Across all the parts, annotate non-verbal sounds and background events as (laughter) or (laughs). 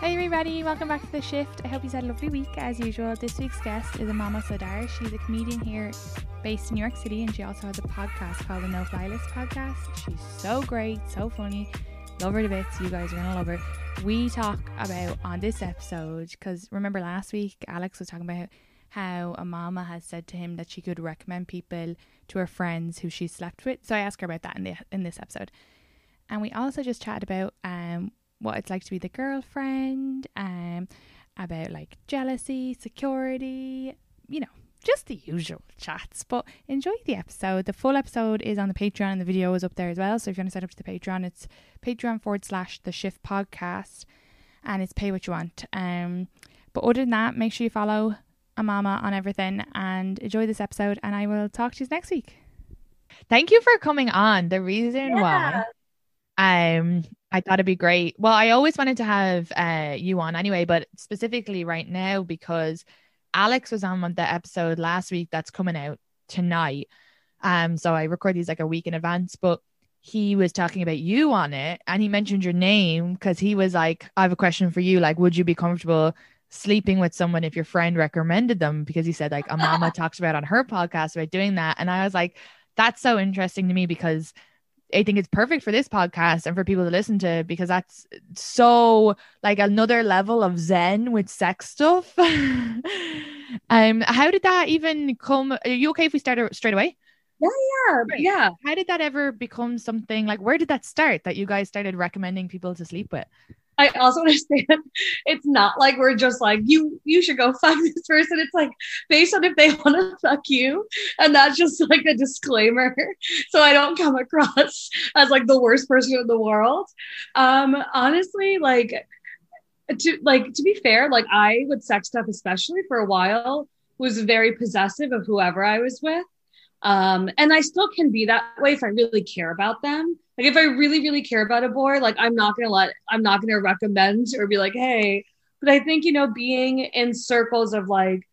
Hey everybody, welcome back to The Shift. I hope you had a lovely week as usual. This week's guest is Amamah Sardar. She's a comedian here based in New York City and she also has a podcast called the No Fly List podcast. She's so great, so funny. Love her to bits. You guys are gonna love her. We talk about on this episode because remember last week Alex was talking about how Amama has said to him that she could recommend people to her friends who she slept with. So I asked her about that in the in this episode. And we also just chatted about um what it's like to be the girlfriend, um, about like jealousy, security, you know, just the usual chats. But enjoy the episode. The full episode is on the Patreon and the video is up there as well. So if you want to sign up to the Patreon, it's Patreon forward slash the shift podcast and it's pay what you want. Um but other than that, make sure you follow Amamah on everything and enjoy this episode and I will talk to you next week. Thank you for coming on. The reason Yeah. why um I thought it'd be great. Well, I always wanted to have uh you on anyway, but specifically right now because Alex was on the episode last week that's coming out tonight. Um so I record these like a week in advance, but he was talking about you on it and he mentioned your name because he was like, I have a question for you. Like, would you be comfortable sleeping with someone if your friend recommended them? Because he said, like, Amamah (laughs) talks about on her podcast about doing that. And I was like, that's so interesting to me because I think it's perfect for this podcast and for people to listen to because that's so like another level of zen with sex stuff. (laughs) um, how did that even come? Are you okay if we start straight away? Yeah, Great. yeah. How did that ever become something like where did that start that you guys started recommending people to sleep with? I also (laughs) that it's not like we're just like you. You should go fuck (laughs) this person. It's like based on if they (laughs) want to fuck you, and that's just like a disclaimer, so I don't come across as like the worst person in the world. Um, honestly, like to like to be fair, like I with sex stuff, especially for a while, was very possessive of whoever I was with. Um, and I still can be that way if I really care about them. Like if I really, really care about a boy, like I'm not gonna let I'm not gonna recommend or be like, hey. But I think, you know, being in circles of like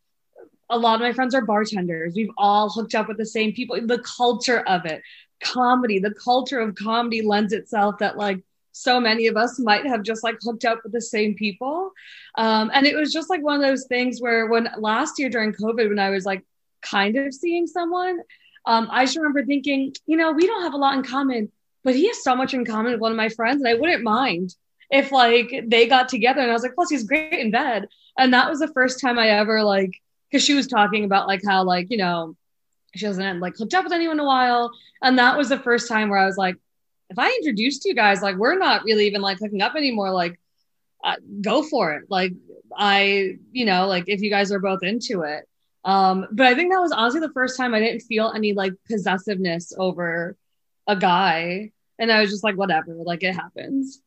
a lot of my friends are bartenders. We've all hooked up with the same people. The culture of it, comedy, the culture of comedy lends itself that like so many of us might have just like hooked up with the same people. Um, and it was just like one of those things where when last year during COVID, when I was like kind of seeing someone, um, I just remember thinking, you know, we don't have a lot in common, but he has so much in common with one of my friends, and I wouldn't mind if like they got together. And I was like, plus he's great in bed. And that was the first time I ever like, because she was talking about like how like you know she hasn't like hooked up with anyone in a while, and that was the first time where I was like, if I introduced you guys, like we're not really even like hooking up anymore, like uh, go for it. Like I, you know, like if you guys are both into it. Um, but I think that was honestly the first time I didn't feel any like possessiveness over a guy. And I was just like, whatever, like it happens.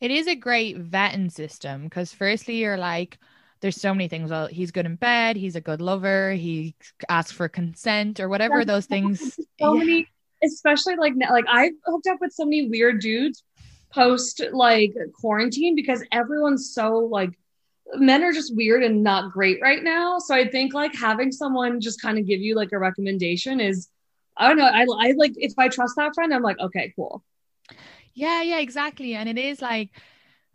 It is a great vetting system because firstly you're like there's so many things. Well, he's good in bed, he's a good lover, he asks for consent or whatever That's those things. (laughs) So Yeah. many, especially like like I've hooked up with so many weird dudes post like quarantine because everyone's so like men are just weird and not great right now. So I think like having someone just kind of give you like a recommendation is I don't know. I, I like if I trust that friend, I'm like, okay, cool. Yeah, yeah, exactly. And it is like,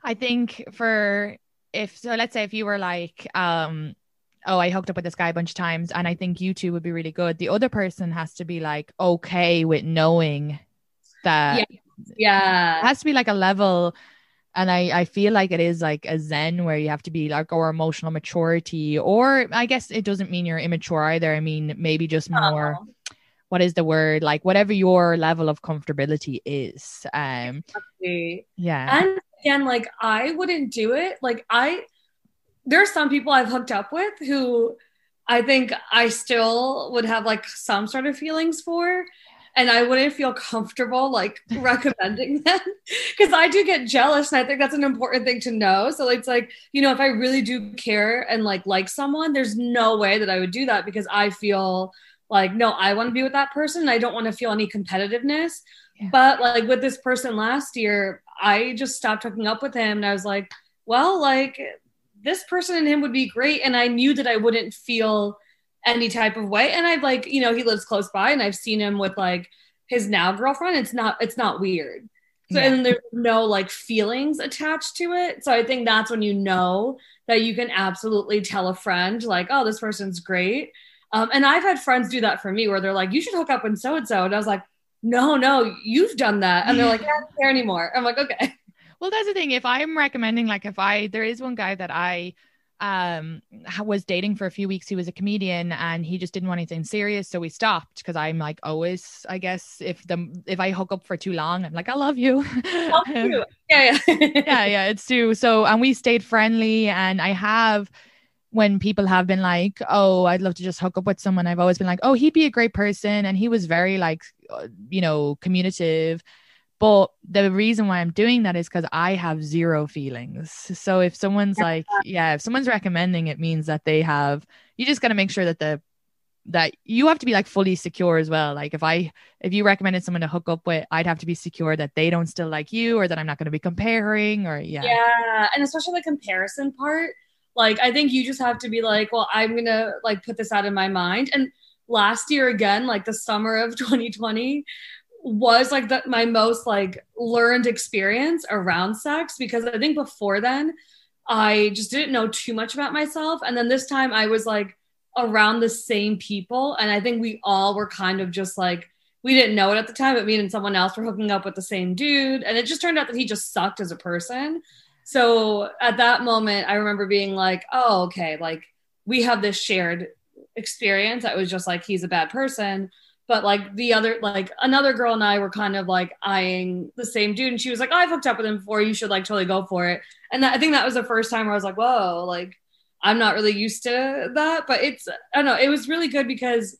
I think for if so, let's say if you were like, um, oh, I hooked up with this guy a bunch of times, and I think you two would be really good. The other person has to be like okay with knowing that. Yeah. Yeah. It has to be like a level and I, I feel like it is like a zen where you have to be like or emotional maturity or i guess it doesn't mean you're immature either. I mean maybe just more oh what is the word? Like whatever your level of comfortability is um exactly. yeah. And again like i wouldn't do it. Like i there are some people i've hooked up with who i think i still would have like some sort of feelings for and I wouldn't feel comfortable like (laughs) recommending them because I do get jealous and I think that's an important thing to know. So it's like, you know, if I really do care and like like someone, there's no way that I would do that because I feel like no i want to be with that person and i don't want to feel any competitiveness yeah. but like with this person last year i just stopped hooking up with him and i was like well like this person and him would be great and i knew that i wouldn't feel any type of way and i've like you know he lives close by and i've seen him with like his now girlfriend it's not it's not weird so yeah. and there's no like feelings attached to it so i think that's when you know that you can absolutely tell a friend like oh this person's great um, and I've had friends do that for me where they're like, you should hook up with so and so. And I was like, no, no, you've done that. And they're like, yeah, I don't care anymore. I'm like, okay. Well, that's the thing. If I'm recommending, like, if I, there is one guy that I, um was dating for a few weeks. He was a comedian and he just didn't want anything serious. So we stopped because i'm like always i guess if the if i hook up for too long i'm like i love you, love you. (laughs) yeah yeah. Yeah yeah it's true. So and we stayed friendly and i have when people have been like, "Oh, I'd love to just hook up with someone," I've always been like, "Oh, he'd be a great person," and he was very like, uh, you know, communicative. But the reason why I'm doing that is because I have zero feelings. So if someone's like, yeah, if someone's recommending it means that they have. You just got to make sure that the that you have to be like fully secure as well. Like if I if you recommended someone to hook up with, I'd have to be secure that they don't still like you or that I'm not going to be comparing or yeah. Yeah, and especially the comparison part like I think you just have to be like, well, I'm gonna like put this out of my mind. And last year again, like the summer of (laughs) 2020 was like the, my most like learned experience around sex because I think before then I just didn't know too much about myself. And then this time I was like around the same people. And I think we all were kind of just like, we didn't know it at the time, but me and someone else were hooking up with the same dude. And it just turned out that he just sucked as a person. So at that moment, I remember being like, oh, okay, like we have this shared experience. I was just like, he's a bad person. But like the other, like another girl and I were kind of like eyeing the same dude. And she was like, oh, I've hooked up with him before. You should like totally go for it. And that, I think that was the first time where I was like, whoa, like I'm not really used to that. But it's, I don't know, it was really good because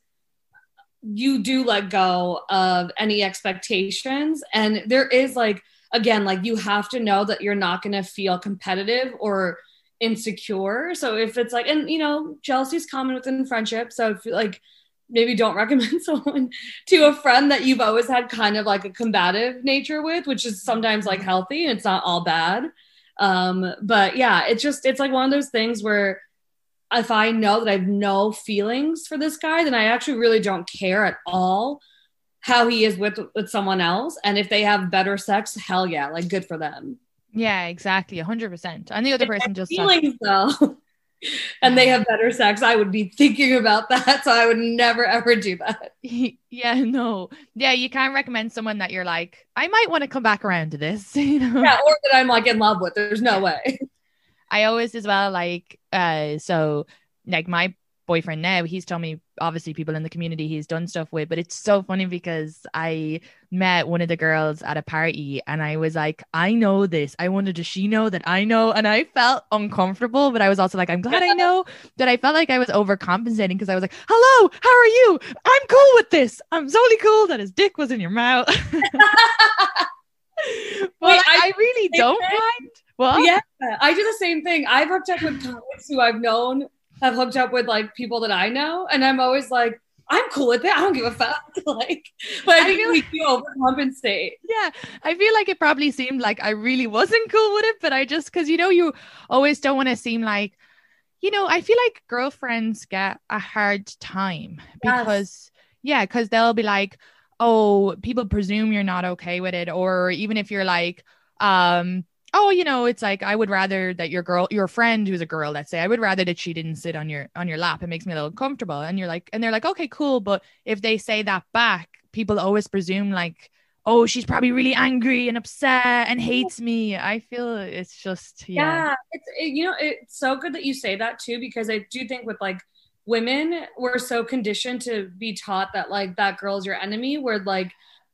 you do let go of any expectations. And there is like, again, like you have to know that you're not going to feel competitive or insecure. So if it's like, and you know, jealousy is common within friendship. So if like, maybe don't recommend (laughs) someone to a friend that you've always had kind of like a combative nature with, which is sometimes like healthy and it's not all bad. Um, but yeah, it's just, it's like one of those things where if I know that I have no feelings for this guy, then I actually really don't care at all how he is with with someone else. And if they have better sex hell yeah like good for them. Yeah exactly. 100% and the other person just feelings though (laughs) (laughs) and they have better sex. I would be thinking about that so i would never ever do that. (laughs) Yeah no. Yeah you can't recommend someone that you're like i might want to come back around to this (laughs) you know? Yeah or that i'm like in love with. There's no way. I always as well like uh so like my boyfriend now, he's told me obviously people in the community he's done stuff with, but it's so funny because I met one of the girls at a party and I was like, I know this. I wanted does she know that I know? And I felt uncomfortable, but I was also like, I'm glad I know (laughs) that I felt like I was overcompensating because I was like, hello, how are you? I'm cool with this. I'm totally cool that his dick was in your mouth. (laughs) but Wait, I, I, really don't thing. mind. Well, yeah, I do the same thing. I've hooked up with comics who I've known have hooked up with like people that I know. And I'm always like, I'm cool with it. I don't give a fuck. (laughs) like, but I, I think we do overcompensate. Yeah, I feel like it probably seemed like I really wasn't cool with it, but I just because you know you always don't want to seem like, you know, I feel like girlfriends get a hard time yes. because yeah, because they'll be like, oh, people presume you're not okay with it, or even if you're like, um oh you know it's like i would rather that your girl your friend who's a girl let's say i would rather that she didn't sit on your on your lap. It makes me a little comfortable and you're like and they're like okay cool. But if they say that back people always presume like oh she's probably really angry and upset and hates me. I feel it's just yeah, yeah it's it, you know it's so good that you say that too because i do think with like women we're so conditioned to be taught that like that girl's your enemy where like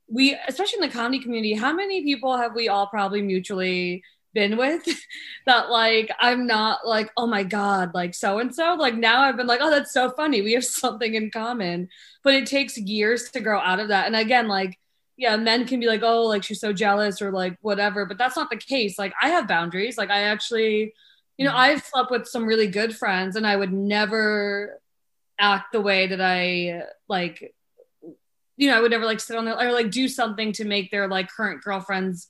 we especially in the comedy community how many people have we all probably mutually been with (laughs) that like i'm not like oh my god like so and so like now i've been like oh that's so funny. We have (laughs) something in common. But it takes years to grow out of that. And again like yeah men can be like oh like she's so jealous or like whatever. But that's not the case. Like i have boundaries. Like i actually you know mm. i've slept with some really good friends and i would never act the way that i like you know, I would never like sit on there or like do something to make their like current girlfriends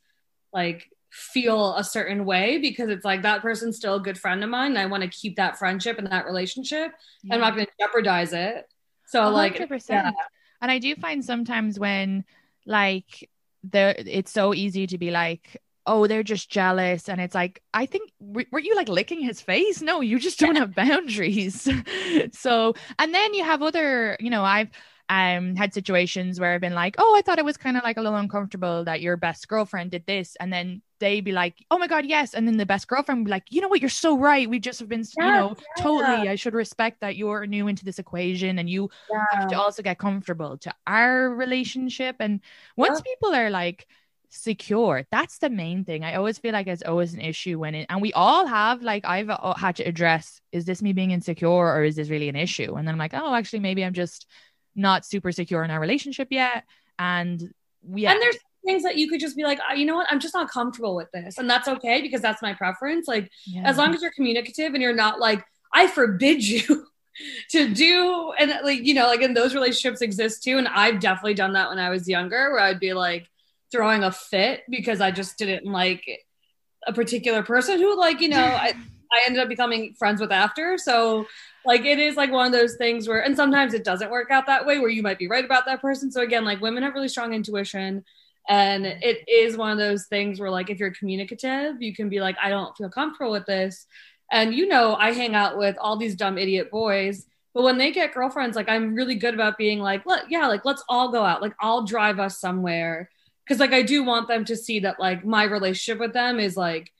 like feel a certain way because it's like that person's still a good friend of mine and I want to keep that friendship and that relationship. Yeah. I'm not going to jeopardize it. So 100%. like yeah. and I do find sometimes when like there it's so easy to be like oh they're just jealous and it's like i think were you like licking his face no you just don't have boundaries (laughs) so and then you have other you know i've um had situations where I've been like, oh, I thought it was kind of like a little uncomfortable that your best girlfriend did this, and then they be like, oh my god, yes, and then the best girlfriend would be like, you know what, you're so right. We just have been, you know, yeah. totally. I should respect that you're new into this equation, and you yeah. have to also get comfortable to our relationship. And once yeah. people are like secure that's the main thing i always feel like it's always an issue when it and we all have like i've uh, had to address is this me being insecure or is this really an issue and then i'm like oh actually maybe i'm just not super secure in our relationship yet. And yeah. And there's things that you could just be like, oh, you know what, I'm just not comfortable with this. And that's okay because that's my preference. Like, yeah. as long as you're communicative and you're not like, I forbid you (laughs) to do, and like, you know, like in those relationships exist too. And I've definitely done that when I was younger, where I'd be like throwing a fit because I just didn't like a particular person who, like, you know, (laughs) I, I ended up becoming friends with after. So like it is like one of those things where and sometimes it doesn't work out that way where you might be right about that person. So again like women have really strong intuition and it is one of those things where like if you're communicative you can be like i don't feel comfortable with this. And you know i hang out with all these dumb idiot boys but when they get girlfriends like i'm really good about being like Let, yeah like let's all go out. Like i'll drive us somewhere. Because like i do want them to see that like my relationship with them is like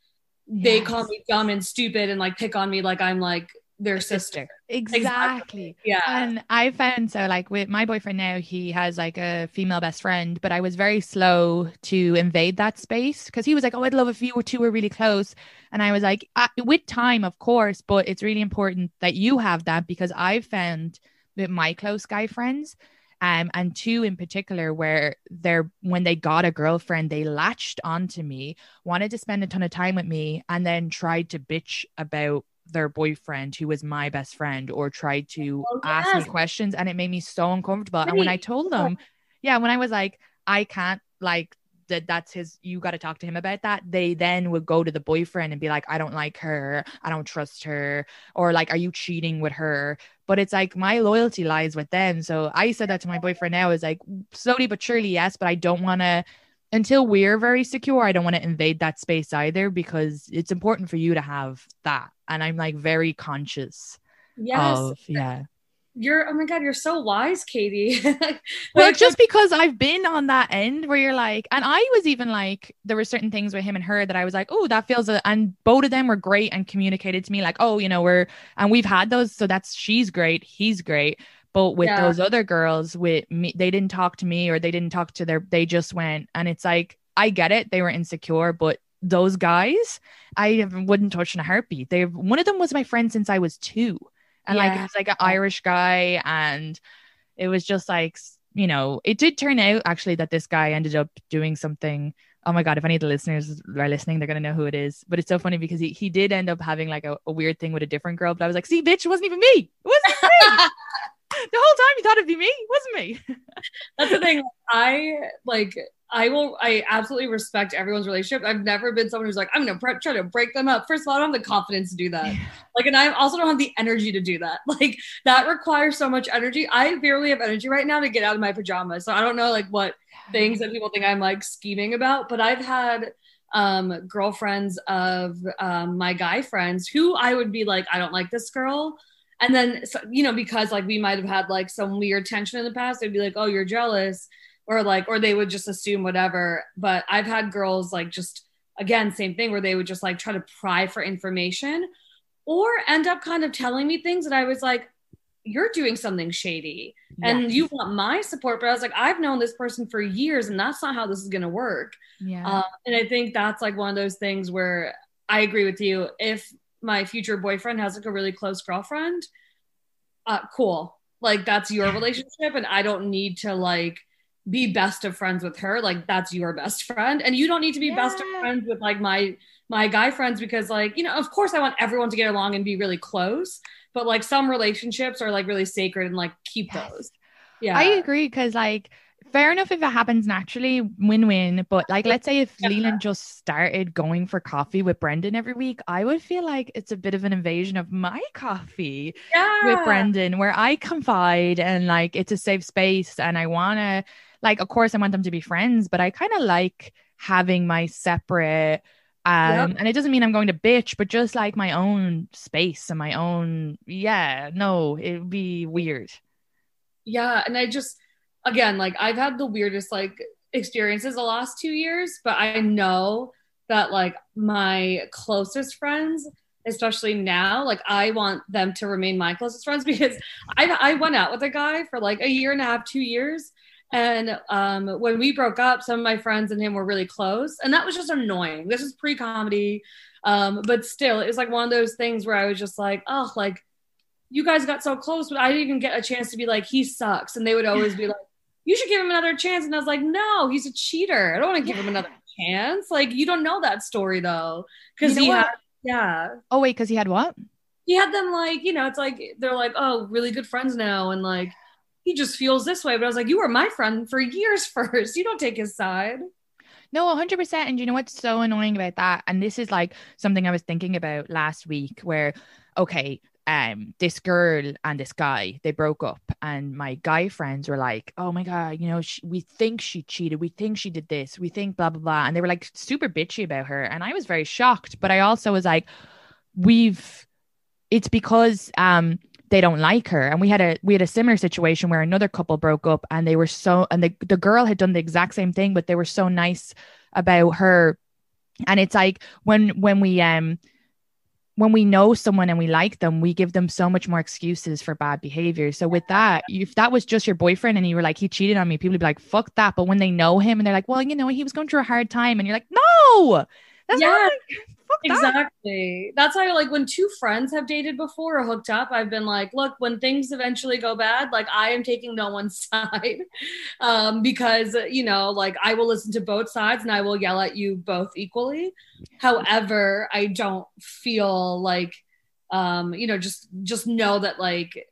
yes. they call me dumb and stupid and like pick on me like i'm like their sister. Exactly. exactly. Yeah. And I found so like with my boyfriend now, he has like a female best friend, but I was very slow to invade that space because he was like, Oh, I'd love if you two were really close. And I was like, uh, with time, of course, but it's really important that you have that because I've found with my close guy friends, um, and two in particular where they're when they got a girlfriend they latched onto me wanted to spend a ton of time with me and then tried to bitch about their boyfriend who was my best friend or tried to oh, yes. ask me questions and it made me so uncomfortable and when i told them yeah when i was like i can't like that that's his you got to talk to him about that they then would go to the boyfriend and be like i don't like her. I don't trust her or like are you cheating with her? But it's like my loyalty lies with them. So i said that to my boyfriend now is like slowly but surely yes but i don't want to until we're very secure, I don't want to invade that space either because it's important for you to have that. And I'm like very conscious yes. of, yeah. You're, oh my God, you're so wise, Katie. (laughs) well, just because I've been on that end where you're like, and I was even like, there were certain things with him and her that I was like, oh, that feels, a, and both of them were great and communicated to me like, oh, you know, we're, and we've had those. So that's, she's great. He's great but with yeah. those other girls with me they didn't talk to me or they didn't talk to their they just went and it's like i get it they were insecure but those guys i wouldn't touch in a heartbeat they one of them was my friend since i was two and yeah. like it was like an irish guy and it was just like you know it did turn out actually that this guy ended up doing something oh my god if any of the listeners are listening they're gonna know who it is but it's so funny because he, he did end up having like a, a weird thing with a different girl but i was like see bitch it wasn't even me it wasn't me (laughs) the whole time you thought it'd be me, It wasn't me. That's the thing. I like. I will. I absolutely respect everyone's relationship. I've never been someone who's like, I'm gonna pre- try to break them up. First of all, I don't have the confidence to do that. Like, and I also don't have the energy to do that. (laughs) Like, that requires so much energy. I barely have energy right now to get out of my pajamas. So I don't know like what things that people think I'm like scheming about. But I've had um, girlfriends of um, my guy friends who I would be like, I don't like this girl. And then, you know, because like we might have had like some weird tension in the past, they'd be like, oh, you're jealous. Or like, or they would just assume whatever. But I've had girls like just, again, same thing where they would just like try to pry for information or end up kind of telling me things that I was like, you're doing something shady and Yes. you want my support. But I was like, I've known this person for years and that's not how this is going to work. Yeah. Um, and I think that's like one of those things where I agree with you. If my future boyfriend has like a really close girlfriend, uh, cool. Like that's your relationship, and I don't need to like be best of friends with her. Like that's your best friend, and you don't need to be best of friends with like my my guy friends because like you know of course I want everyone to get along and be really close, but like some relationships are like really sacred and like keep Yes. those. Yeah, I agree because like fair enough if it happens naturally, win-win. But like let's say if Yeah. Leland just started going for coffee with Brendan every week, I would feel like it's a bit of an invasion of my coffee yeah. with Brendan where I confide and like it's a safe space and I wanna like of course I want them to be friends, but I kind of like having my separate um Yep. and it doesn't mean I'm going to bitch, but just like my own space and my own yeah, no, it would be weird. yeah and i just again like i've had the weirdest like experiences the last two years but i know that like my closest friends especially now like i want them to remain my closest friends (laughs) because i i went out with a guy for like a year and a half two years and um, when we broke up some of my friends and him were really close and that was just annoying this is pre-comedy um, but still it was like one of those things where i was just like oh like you guys got so close, but I didn't even get a chance to be like, he sucks. And they would always be like, you should give him another chance. And I was like, no, he's a cheater. I don't want to give him another (laughs) chance. Like, you don't know that story though. Cause You know he what? had, yeah, Oh wait, because he had what? he had them like, you know, it's like, they're like, oh, really good friends now. And like, he just feels this way. But I was like, you were my friend for years (laughs) first. You don't take his side. No, 100%. And you know what's so annoying about that? And this is like something I was thinking about last week where, okay, um, this girl and this guy, they broke up. And my guy friends were like, oh my God, you know, sh we think she cheated. We think she did this. We think blah, blah, blah. And they were like super bitchy about her. And I was very shocked. But I also was like, we've, it's because, um, they don't like her. And we had a we had a similar situation where another couple broke up and they were so and the, the girl had done the exact same thing but they were so nice about her. And it's like when when we um when we know someone and we like them we give them so much more excuses for bad behavior. So with that if that was just your boyfriend and you were like he cheated on me people would be like fuck that. But when they know him and they're like well you know he was going through a hard time. And you're like no that's Yeah. not that Exactly. That's why, like, when two friends have dated before or hooked up, I've been like, look, when things eventually go bad, like, I am taking no one's (laughs) side um, because, you know, like, I will listen to both sides and I will yell at you both equally. However, I don't feel like, um, you know, just just know that like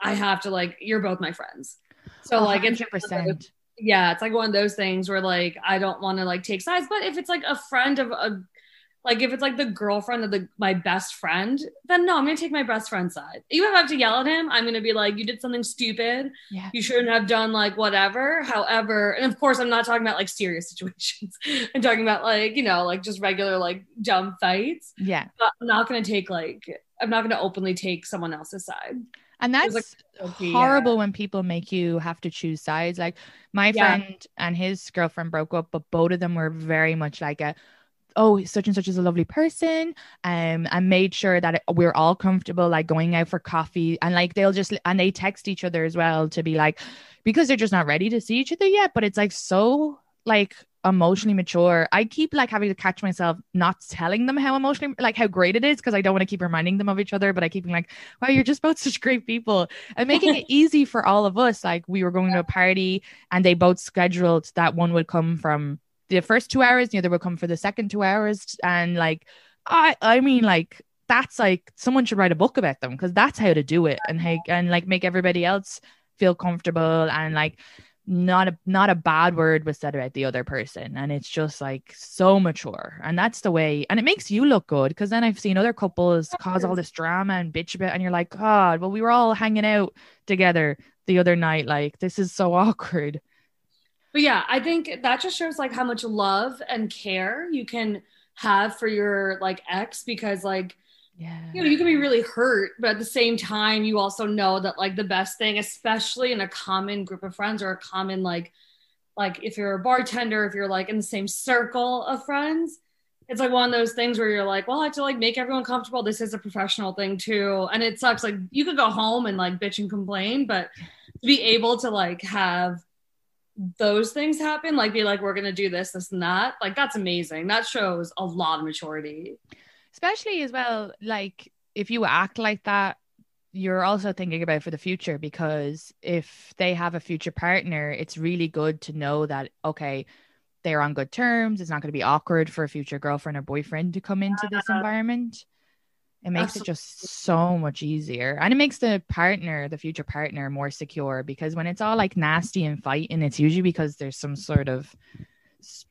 I have to like you're both my friends. So like it's 100%. Yeah, it's like one of those things where like I don't want to like take sides, but if it's like a friend of a like if it's like the girlfriend of the my best friend, then no, I'm gonna take my best friend's side. Even if I have to yell at him, I'm gonna be like, you did something stupid. yeah You shouldn't have done like whatever. However, and of course, I'm not talking about like serious (laughs) situations. I'm talking about like you know like just regular like dumb fights. yeah But I'm not gonna take like I'm not gonna openly take someone else's side. And that's like, guilty, horrible when people make you have to choose sides. Like my Yeah. friend and his girlfriend broke up, but both of them were very much like a oh such and such is a lovely person um and made sure that it, we're all comfortable like going out for coffee and like they'll just and they text each other as well to be like because they're just not ready to see each other yet but it's like so like emotionally mature i keep like having to catch myself not telling them how emotionally like how great it is because i don't want to keep reminding them of each other but i keep being like wow you're just both (laughs) such great people and making it (laughs) easy for all of us like we were going to a party and they both scheduled that one would come from the first two hours the other would come for the second two hours and like i i mean like that's like someone should write a book about them because that's how to do it and how and like make everybody else feel comfortable and like not a not a bad word was said about the other person and it's just like so mature and that's the way and it makes you look good because then i've seen other couples cause all this drama and bitch about and you're like god well we were all hanging out together the other night like this is so (laughs) awkward. But yeah i think that just shows like how much love and care you can have for your like ex because like yeah. You know you can be really hurt but at the same time you also know that like the best thing especially in a common group of friends or a common like like if you're a bartender if you're like in the same circle of friends it's like one of those things where you're like well i have to like make everyone comfortable. This is a professional thing too. And it sucks. Like you could go home and like bitch and complain but to be able to like have those things happen like be like we're gonna do this this and that like that's amazing. That shows a lot of maturity especially as well like if you act like that you're also thinking about for the future because if they have a future partner it's really good to know that okay they're on good terms. It's not going to be awkward for a future girlfriend or boyfriend to come into this environment. It makes it just so much easier and it makes the partner the future partner more secure because when it's all like nasty and fighting it's usually because there's some sort of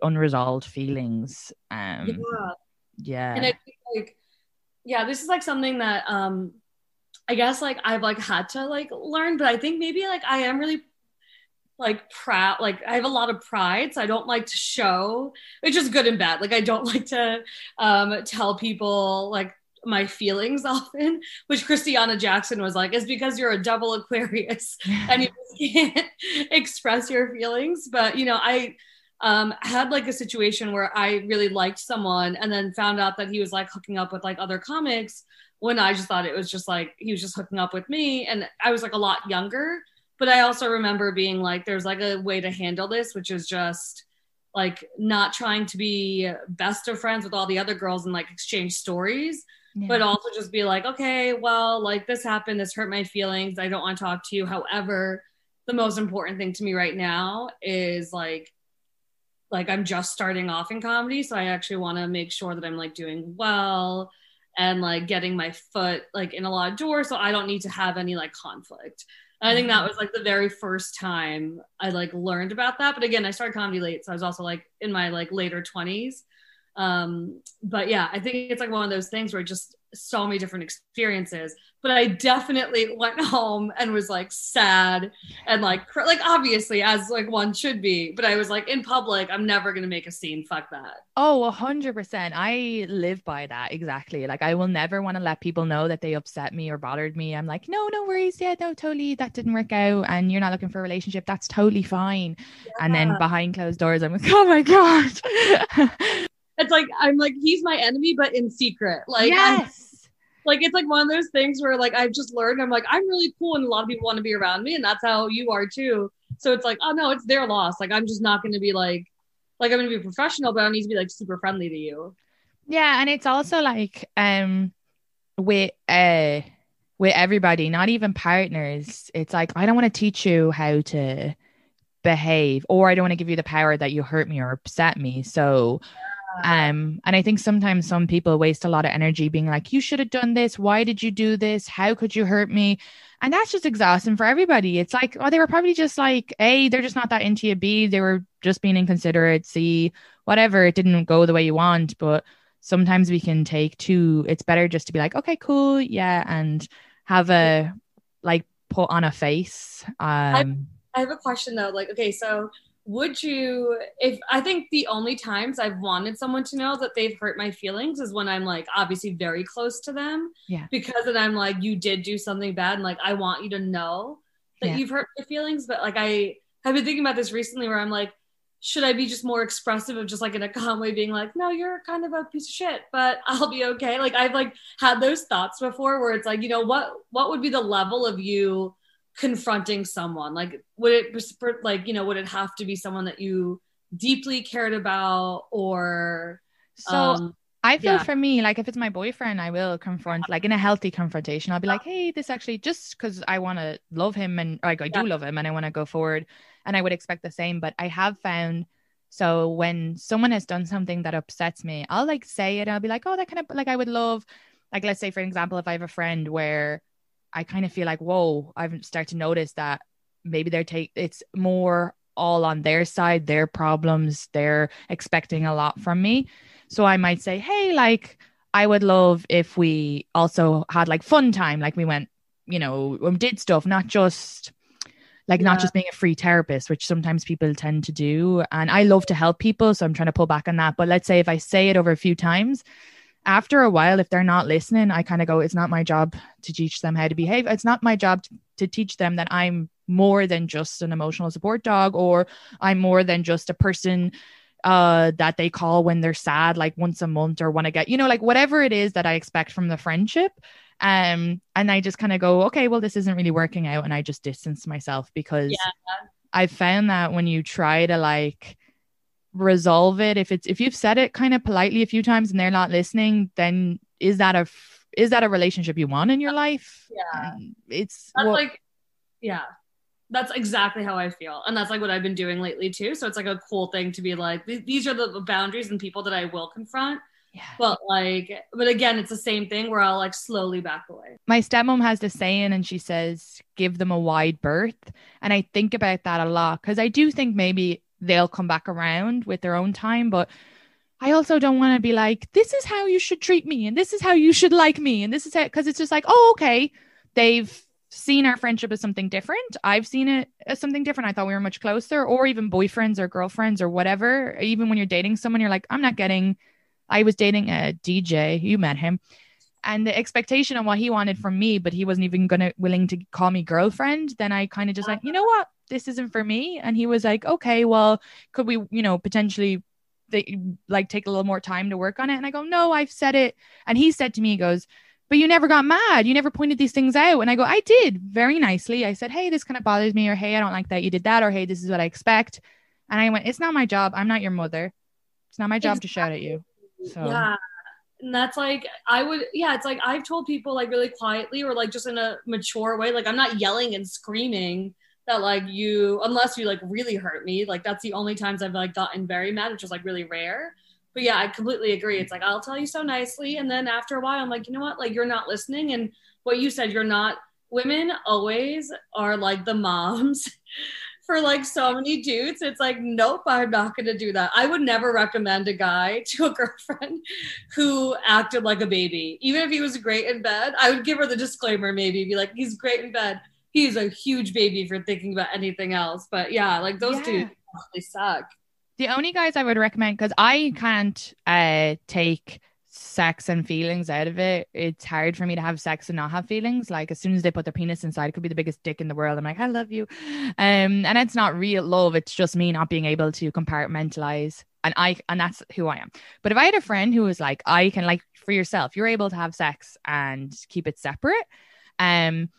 unresolved feelings um yeah. Yeah. And I think like yeah this is like something that um I guess like I've like had to like learn but I think maybe like I am really like proud like I have a lot of pride so I don't like to show which is good and bad. Like I don't (laughs) like to um tell people like my feelings (laughs) often which Christiana Jackson was like is because you're a double Aquarius (laughs) and you can't express your feelings. But you know I um, had like a situation where I really liked someone and then found out that he was like hooking up with like other comics when I just thought it was just like he was just hooking up with me. And I was like a lot younger. But I also remember being like, there's like a way to handle this, which is just like not trying to be best of friends with all the other girls and like exchange stories. Yeah. But also just be like, okay, well, like this happened, this hurt my feelings. I don't want to talk to you. However, the most important thing to me right now is like like I'm just starting off in comedy, so I actually want to make sure that I'm like doing well and like getting my foot like in a lot of doors so I don't need to have any like conflict. And I think that mm-hmm. was like the very first time I like learned about that. But again, I started comedy late, so I was also like in my like later 20s. Um, but yeah, I think it's like one of those things where just so many different experiences but I definitely went (laughs) home and was like sad and like like obviously as like one should be. But I was like in public, I'm never gonna make a scene. Fuck that. Oh, a hundred percent. I live by that exactly. Like I will never want to let people know that they upset me or bothered me. I'm like, no, no worries. Yeah, no, totally. That didn't work out, and you're not looking for a relationship. That's totally fine. Yeah. And then behind closed doors, I'm like, (laughs) oh my god. (laughs) it's like I'm like he's my enemy, but in secret. Like yes. I'm- like it's like one of those things where like I've just learned I'm like I'm really cool and a lot of people want to be around me and that's how you are too. So it's like oh no, it's their loss. Like I'm just not going to be like like I'm going to be professional, but I need to be like super friendly to you. Yeah, and it's also like um with uh with everybody, not even partners. It's like I don't want to teach you how to behave or I don't want to give you the power that you hurt me or upset me. So um, and I think sometimes some people waste a lot of energy being like, you should have done this. Why did you do this? How could you hurt me? And that's just exhausting for everybody. It's like, oh, they were probably just like, A, they're just not that into you. B, they were just being inconsiderate. C, whatever. It didn't go the way you want. But sometimes we can take two. It's better just to be like, okay, cool. Yeah. And have a, like, put on a face. Um, I, I have a question though. Like, okay, so would you if i think the only times i've wanted someone to know that they've hurt my feelings is when i'm like obviously very close to them. Yeah. Because then i'm like you did do something bad and like i want you to know that yeah. you've hurt my feelings. But like i have been thinking about this recently where i'm like should i be just more expressive of just like in a calm way being like no you're kind of a piece of shit but (laughs) i'll be okay. Like i've like had those thoughts before where it's like you know what what would be the level of you confronting someone like would it like you know would it have to be someone that you deeply cared about or so um, I feel yeah. for me, like if it's my boyfriend, I will confront, like in a healthy confrontation. I'll be like, hey, this actually just because I want to love him and like I do love him and I want to go forward. And I would expect the same. But I have found so when someone has done something that upsets me, I'll like say it. I'll be like, oh, that kind of like I would love like let's say for example if i have a friend where i kind of feel like whoa i've started to notice that maybe they're take it's more all on their side their problems they're expecting a lot from me. So i might say hey like i would love if we also had like fun time like we went you know we did stuff not just like not just being a free therapist which sometimes people tend to do. And i love to help people so i'm trying to pull back on that. But let's say if i say it over a few times after a while if they're not listening i kind of go it's not my job to teach them how to behave it's not my job to, to teach them that i'm more than just an emotional support dog or i'm more than just a person uh that they call when they're sad like once a month or want to get you know like whatever it is that i expect from the friendship um and i just kind of go okay well this isn't really working out and i just distance myself because Yeah. i found that when you try to like resolve it if it's if you've said it kind of politely a few times and they're not listening then is that a is that a relationship you want in your life Yeah. And it's That's well, like, yeah, that's exactly how I feel. And that's like what I've been doing lately too. So it's like a cool thing to be like, these are the boundaries and people that I will confront. yeah. But like, but again, it's the same thing where I'll like slowly back away. my stepmom has this saying and she says give them a wide berth and i think about that a lot because i do think maybe they'll come back around with their own time but i also don't want to be like this is how you should treat me and this is how you should like me and this is how because it's just like oh okay they've seen our friendship as something different. I've seen it as something different. I thought we were much closer or even boyfriends or girlfriends or whatever. Even when you're dating someone you're like i'm not getting i was dating a dj you met him and the expectation on what he wanted from me, but he wasn't even gonna willing to call me girlfriend, then I kind of just like, you know what, this isn't for me. And he was like, okay, well, could we, you know, potentially they, like take a little more time to work on it? And I go, no, I've said it. And he said to me, he goes, but you never got mad. You never pointed these things out. And I go, I did very nicely. I said, hey, this kind of bothers me, or hey, I don't like that you did that, or hey, this is what I expect. And I went, it's not my job. I'm not your mother. It's not my job to shout at you. So Yeah. And that's like, I would, yeah, it's like I've told people like really quietly or like just in a mature way. Like, I'm not yelling and screaming that like you, unless you like really hurt me. Like, that's the only times I've like gotten very mad, which is like really rare. But yeah, I completely agree. It's like, I'll tell you so nicely. And then after a while, I'm like, you know what? Like, you're not listening. And what you said, you're not, women always are like the moms. (laughs) For like so many dudes, it's like, nope, I'm not gonna do that. I would never recommend a guy (laughs) to a girlfriend who acted like a baby. Even if he was great in bed, I would give her the disclaimer maybe, be like, he's great in bed. He's a huge baby for thinking about anything else. But yeah, like those Yeah. dudes really suck. The only guys I would recommend because I can't uh take sex and feelings out of it. It's hard for me to have sex and not have feelings. Like as soon as they put their penis inside, it could be the biggest dick in the world. I'm like, I love you. Um, and it's not real love. It's just me not being able to compartmentalize. And I and that's who I am. But if I had a friend who was like, I can like for yourself, you're able to have sex and keep it separate. Um,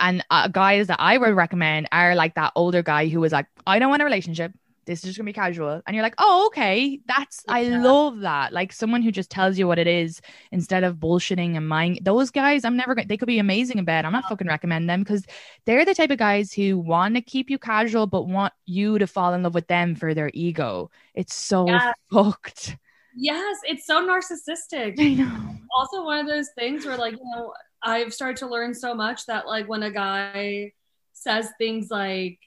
and uh, guys that I would recommend are like that older guy who was like, I don't want a relationship. This is just gonna be casual. And you're like, oh, okay. That's I love that. Like someone who just tells you what it is instead of bullshitting and mind those guys, I'm never gonna they could be amazing in bed. I'm not fucking recommend them because they're the type of guys who want to keep you casual but want you to fall in love with them for their ego. It's so Yeah. (laughs) fucked. Yes, it's so narcissistic. I know. also one of those things where like you know i've started to learn so much that like when a guy says things like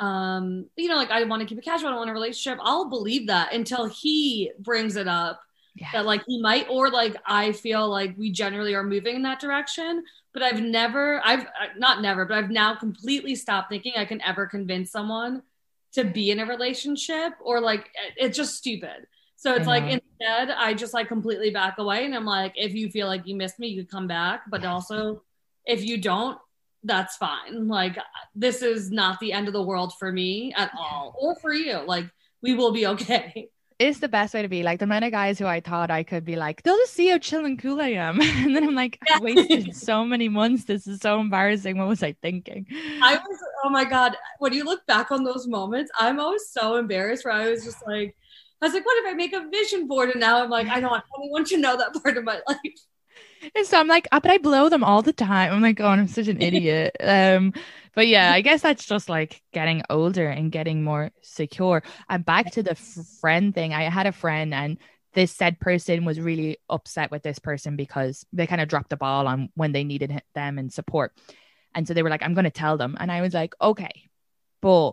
um you know like i want to keep it casual i don't want a relationship i'll believe that until he brings it up Yeah. that like he might or like i feel like we generally are moving in that direction but i've never i've uh, not never but i've now completely stopped thinking i can ever convince someone to be in a relationship or like it's just stupid so it's like instead i just like completely back away and i'm like if you feel like you missed me you could come back but also if you don't that's fine like this is not the end of the world for me at all or for you like we will be okay It's the best way to be. Like the amount of guys who I thought I could be like, they'll just see how chill and cool I am. (laughs) And then I'm like, I Yeah. wasted so many months. This is so embarrassing. What was I thinking? I was, oh my God. When you look back on those moments, I'm always so embarrassed where I was just like, I was like, what if I make a vision board? And now I'm like, I don't want anyone to know that part of my life. And so I'm like, ah, but I blow them all the time. I'm like, oh, I'm such an idiot. (laughs) um, but yeah, I guess that's just like getting older and getting more secure. And back to the friend thing. I had a friend, and this said person was really upset with this person because they kind of dropped the ball on when they needed them and support. And so they were like, I'm going to tell them. And I was like, okay, but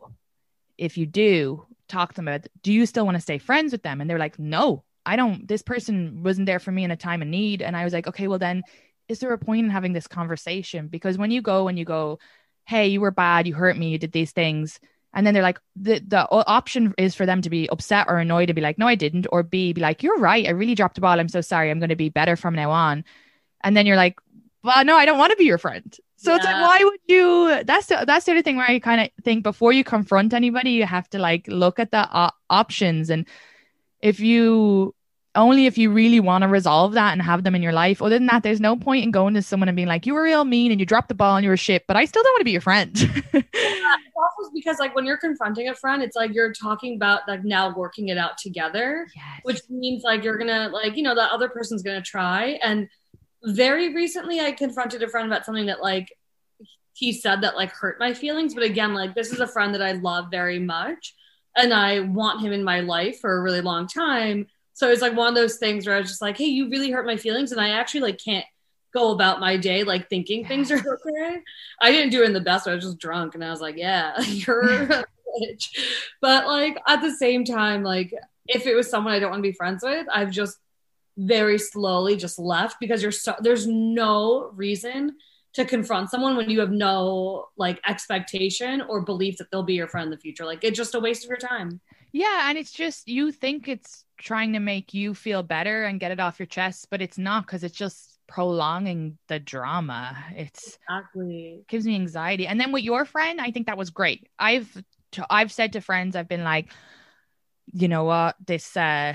if you do talk to them about, do you still want to stay friends with them? And they're like, no, I don't, this person wasn't there for me in a time of need. And I was like, okay, well then is there a point in having this conversation? Because when you go and you go, hey, you were bad, you hurt me, you did these things. And then they're like, the, the option is for them to be upset or annoyed and be like, no, I didn't. Or B, be like, you're right. I really dropped the ball. I'm so sorry. I'm going to be better from now on. And then you're like, well, no, I don't want to be your friend. So yeah. it's like, why would you? That's the that's the other thing where I kind of think before you confront anybody, you have to like look at the uh, options, and if you only if you really want to resolve that and have them in your life. Other than that, there's no point in going to someone and being like, "You were real mean and you dropped the ball and you were shit," but I still don't want to be your friend. (laughs) yeah, also because like when you're confronting a friend, it's like you're talking about like now working it out together, yes. which means like you're gonna like you know the other person's gonna try and very recently I confronted a friend about something that like he said that like hurt my feelings. But again, like this is a friend that I love very much and I want him in my life for a really long time. So it's like one of those things where I was just like, hey, you really hurt my feelings. And I actually like can't go about my day like thinking things are (laughs) okay. I didn't do it in the best. Way. I was just drunk and I was like, yeah, (laughs) you're a (laughs) bitch. But like at the same time, like if it was someone I don't want to be friends with, I've just very slowly just left because you're so there's no reason to confront someone when you have no like expectation or belief that they'll be your friend in the future. Like it's just a waste of your time. Yeah, and it's just you think it's trying to make you feel better and get it off your chest, but it's not because it's just prolonging the drama. It's exactly gives me anxiety. And then with your friend, I think that was great. I've I've said to friends, I've been like, you know what, this uh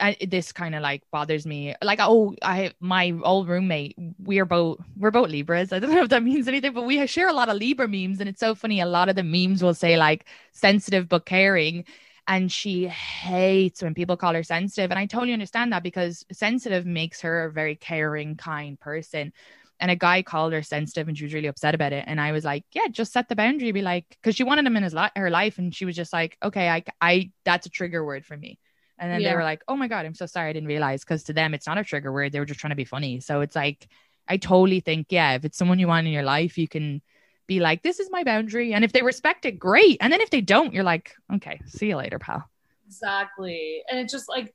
I, this kind of like bothers me. Like, oh, I my old roommate, we're both we're both Libras. I don't know if that (laughs) means anything, but we share a lot of Libra memes, and it's so funny. A lot of the memes will say like sensitive but caring, and she hates when people call her sensitive. And I totally understand that because sensitive makes her a very caring, kind person. And a guy called her sensitive, and she was really upset about it. And I was like, "Yeah, just set the boundary. Be like, because she wanted him in his li- her life, and she was just like, okay, I, I, that's a trigger word for me." And then yeah. they were like, oh my God, I'm so sorry. I didn't realize. Cause to them, it's not a trigger word. They were just trying to be funny. So it's like, I totally think, yeah, if it's someone you want in your life, you can be like, this is my boundary. And if they respect it, great. And then if they don't, you're like, okay, see you later, pal. Exactly. And it's just like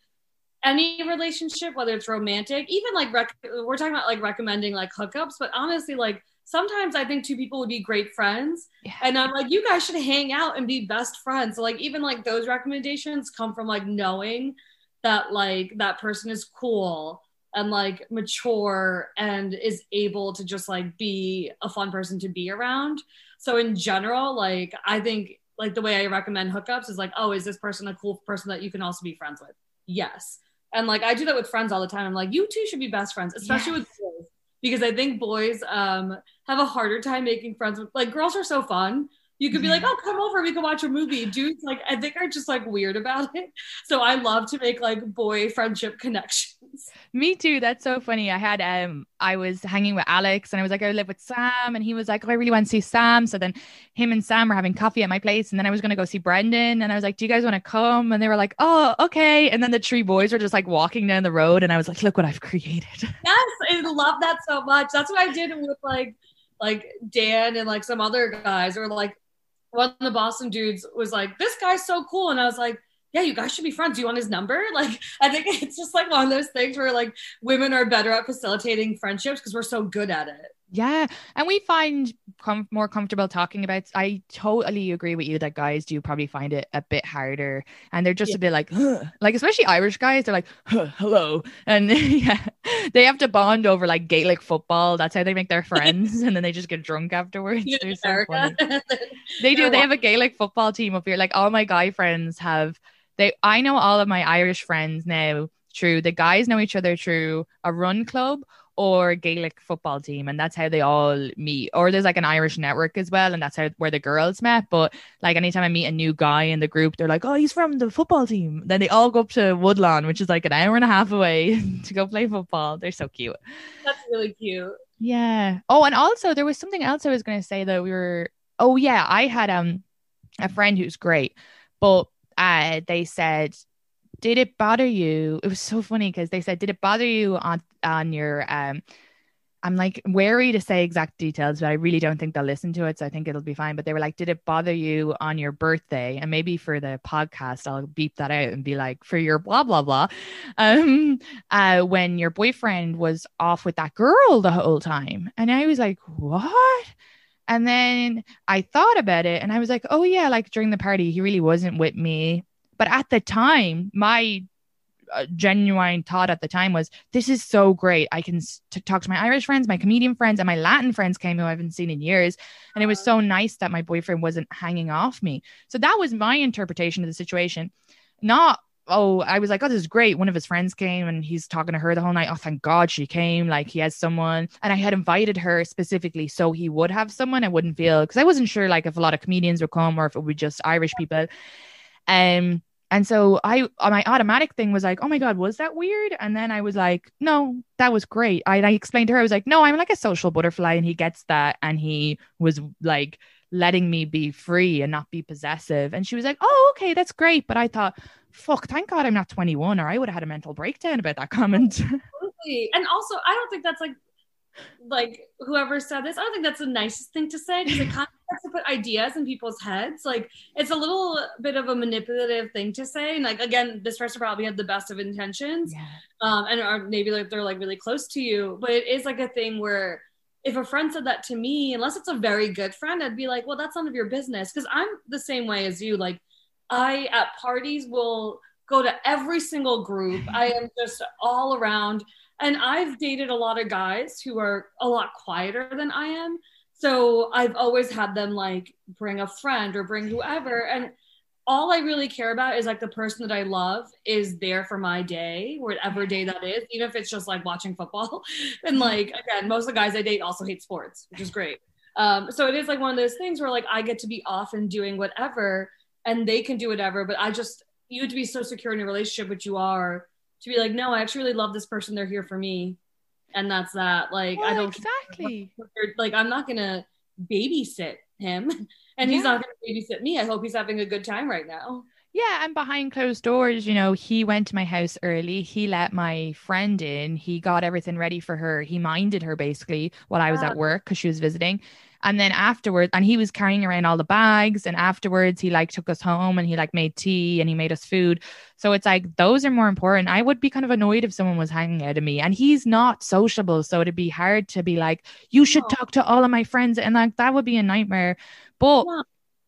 any relationship, whether it's romantic, even like, rec- we're talking about like recommending like hookups, but honestly, like, sometimes I think two people would be great friends. Yeah. And I'm like, you guys should hang out and be best friends. So like even like those recommendations come from like knowing that like that person is cool and like mature and is able to just like be a fun person to be around. So in general, like I think like the way I recommend hookups is like, oh, is this person a cool person that you can also be friends with? Yes. And like I do that with friends all the time. I'm like, you two should be best friends, especially yes. with boys because I think boys um, have a harder time making friends with like girls are so fun. You could be like, oh, come over, we can watch a movie. Dudes, like, I think are just like weird about it. (laughs) So I love to make like boy friendship connections. Me too. That's so funny. I had um I was hanging with Alex and I was like, I live with Sam, and he was like, Oh, I really want to see Sam. So then him and Sam were having coffee at my place, and then I was gonna go see Brendan, and I was like, Do you guys want to come? And they were like, Oh, okay. And then the three boys were just like walking down the road, and I was like, Look what I've created. (laughs) Yes, I love that so much. That's what I did with like like Dan and like some other guys, or like one of the Boston dudes was like, This guy's so cool. And I was like, yeah, you guys should be friends. Do you want his number? (laughs) Like, I think it's just like one of those things where like women are better at facilitating friendships because we're so good at it. Yeah. And we find com- more comfortable talking about. I totally agree with you that guys do probably find it a bit harder. And they're just yeah. a bit like, huh. like, especially Irish guys, they're like, hello. And (laughs) yeah, (laughs) they have to bond over like Gaelic football. That's how they make their friends. and then they just get drunk afterwards. So (laughs) they do. They have a Gaelic football team up here. Like, all my guy friends have they I know all of my Irish friends now True. the guys know each other through a run club or Gaelic football team, and that's how they all meet. Or there's like an Irish network as well, and that's how where the girls met. But like anytime I meet a new guy in the group, they're like, "Oh, he's from the football team." Then they all go up to Woodlawn, which is like an hour and a half away, (laughs) to go play football. They're so cute. That's really cute. Yeah. Oh, and also there was something else I was going to say that we were. Oh yeah, I had um a friend who's great, but uh, they said did it bother you? It was so funny because they said, did it bother you on on your um I'm like wary to say exact details, but I really don't think they'll listen to it. So I think it'll be fine. But they were like, Did it bother you on your birthday? And maybe for the podcast, I'll beep that out and be like, For your blah, blah, blah. Um, uh, when your boyfriend was off with that girl the whole time. And I was like, What? And then I thought about it and I was like, Oh, yeah, like during the party, he really wasn't with me. But at the time, my uh, genuine thought at the time was this is so great. I can t- talk to my irish friends my comedian friends and my latin friends came who i haven't seen in years. And it was uh-huh. so nice that my boyfriend wasn't hanging off me. So that was my interpretation of the situation. Not oh i was like oh this is great. One of his friends came and he's talking to her the whole night. Oh thank god she came. Like he has someone. And i had invited her specifically so he would have someone. I wouldn't feel because i wasn't sure like if a lot of comedians would come or if it would be just irish people um and so I, uh, my automatic thing was like, oh my God, was that weird? And then I was like, no, that was great. I, I explained to her, I was like, no, I'm like a social butterfly. And he gets that. And he was like letting me be free and not be possessive. And she was like, oh, okay, that's great. But I thought, fuck, thank God I'm not 21 or I would have had a mental breakdown about that (laughs) comment. Absolutely. And also, I don't think that's like, like whoever said this, I don't think that's the nicest thing to say because it kind of has to put ideas in people's heads. Like it's a little bit of a manipulative thing to say. And like again, this person probably had the best of intentions. Yeah. Um, and are maybe like they're like really close to you. But it is like a thing where if a friend said that to me, unless it's a very good friend, I'd be like, well, that's none of your business. Cause I'm the same way as you. Like I at parties will go to every single group. I am just all around. And I've dated a lot of guys who are a lot quieter than I am so I've always had them like bring a friend or bring whoever. And all I really care about is like the person that I love is there for my day, whatever day that is, even if it's just like watching football. (laughs) and like, again, most of the guys I date also hate sports, which is great. Um, so it is like one of those things where like I get to be off and doing whatever and they can do whatever. But I just, you have to be so secure in your relationship, which you are, to be like, no, I actually really love this person. They're here for me and that's that. Like well, I don't exactly (laughs) like I'm not gonna babysit him, (laughs) and yeah. he's not gonna babysit me. I hope he's having a good time right now. Yeah, and behind closed doors, you know, he went to my house early. He let my friend in. He got everything ready for her. He minded her basically while I was at work because she was visiting. And then afterwards, and he was carrying around all the bags. And afterwards, he like took us home and he like made tea and he made us food. So it's like those are more important. I would be kind of annoyed if someone was hanging out of me, and he's not sociable, so it'd be hard to be like, you should talk to all of my friends, and like that would be a nightmare. But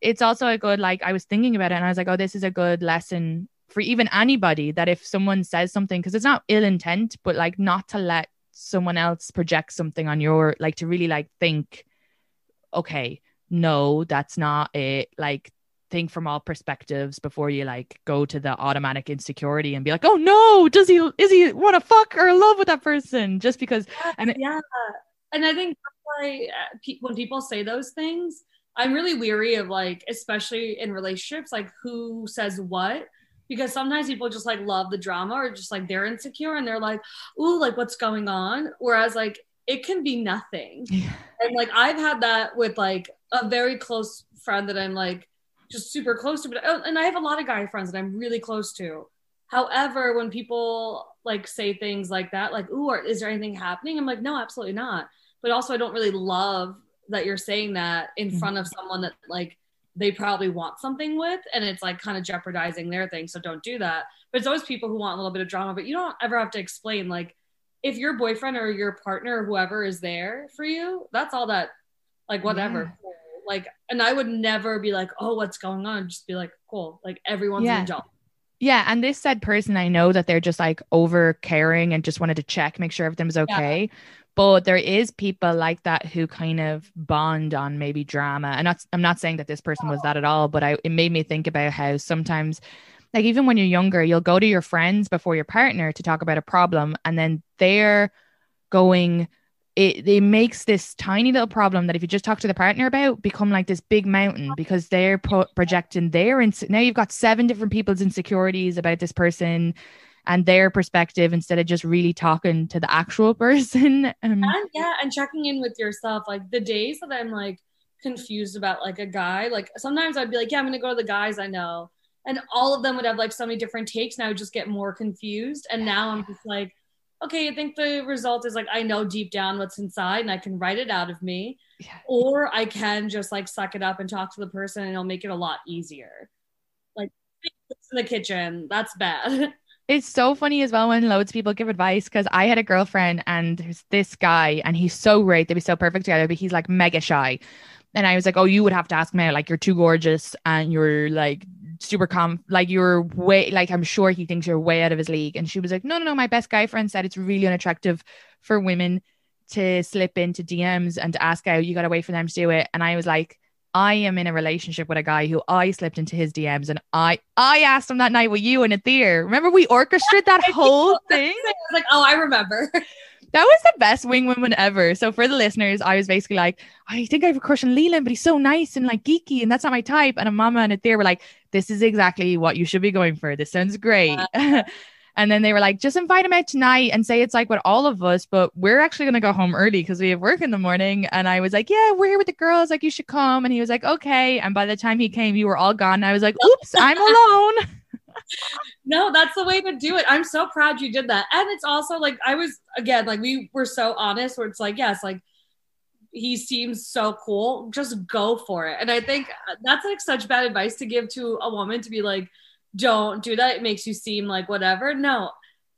it's also a good like I was thinking about it and I was like, oh, this is a good lesson for even anybody that if someone says something, because it's not ill intent, but like not to let someone else project something on your like to really like think, okay, no, that's not it. Like think from all perspectives before you like go to the automatic insecurity and be like, oh no, does he is he want to fuck or love with that person just because? And it, yeah, and I think why uh, when people say those things, I'm really weary of like, especially in relationships, like who says what. Because sometimes people just like love the drama or just like they're insecure and they're like, ooh, like what's going on? Whereas like it can be nothing. Yeah. And like I've had that with like a very close friend that I'm like just super close to, but oh, and I have a lot of guy friends that I'm really close to. However, when people like say things like that, like, ooh, is there anything happening? I'm like, no, absolutely not. But also, I don't really love that you're saying that in mm-hmm. front of someone that like they probably want something with and it's like kind of jeopardizing their thing so don't do that but it's always people who want a little bit of drama but you don't ever have to explain like if your boyfriend or your partner or whoever is there for you that's all that like whatever yeah. like and i would never be like oh what's going on just be like cool like everyone's yeah. an adult yeah, and this said person, I know that they're just like over caring and just wanted to check, make sure everything was okay. Yeah. But there is people like that who kind of bond on maybe drama. And not, I'm not saying that this person was oh. that at all, but I, it made me think about how sometimes, like even when you're younger, you'll go to your friends before your partner to talk about a problem, and then they're going. It, it makes this tiny little problem that if you just talk to the partner about become like this big mountain because they're pro- projecting their ins- now you've got seven different people's insecurities about this person and their perspective instead of just really talking to the actual (laughs) person. Um, and yeah, and checking in with yourself. Like the days that I'm like confused about like a guy, like sometimes I'd be like, yeah, I'm gonna go to the guys I know. And all of them would have like so many different takes and I would just get more confused. And now I'm just like, okay, I think the result is like I know deep down what's inside and I can write it out of me. Yeah. Or I can just like suck it up and talk to the person and it'll make it a lot easier. Like in the kitchen, that's bad. (laughs) It's so funny as well when loads of people give advice because I had a girlfriend and there's this guy and he's so great. They'd be so perfect together, but he's like mega shy. And I was like, Oh, you would have to ask me, like, you're too gorgeous and you're like super calm, like you're way like I'm sure he thinks you're way out of his league. And she was like, No, no, no. My best guy friend said it's really unattractive for women to slip into DMs and to ask out. You gotta wait for them to do it. And I was like, I am in a relationship with a guy who I slipped into his DMs and I I asked him that night with you and Athir. Remember we orchestrated that (laughs) whole thing? (laughs) I was like, oh, I remember. (laughs) That was the best wing woman ever. So for the listeners, I was basically like, I think I have a crush on Leland, but he's so nice and like geeky, and that's not my type. And Amamah and Athir were like, this is exactly what you should be going for. This sounds great. (laughs) and then they were like, just invite him out tonight and say it's like with all of us, but we're actually gonna go home early because we have work in the morning. And I was like, Yeah, we're here with the girls, like you should come. And he was like, Okay. And by the time he came, you were all gone. And I was like, Oops, I'm alone. (laughs) no, that's the way to do it. I'm so proud you did that. And it's also like I was again, like we were so honest where it's like, yes, like he seems so cool. Just go for it. And I think that's like such bad advice to give to a woman to be like, don't do that. It makes you seem like whatever. No,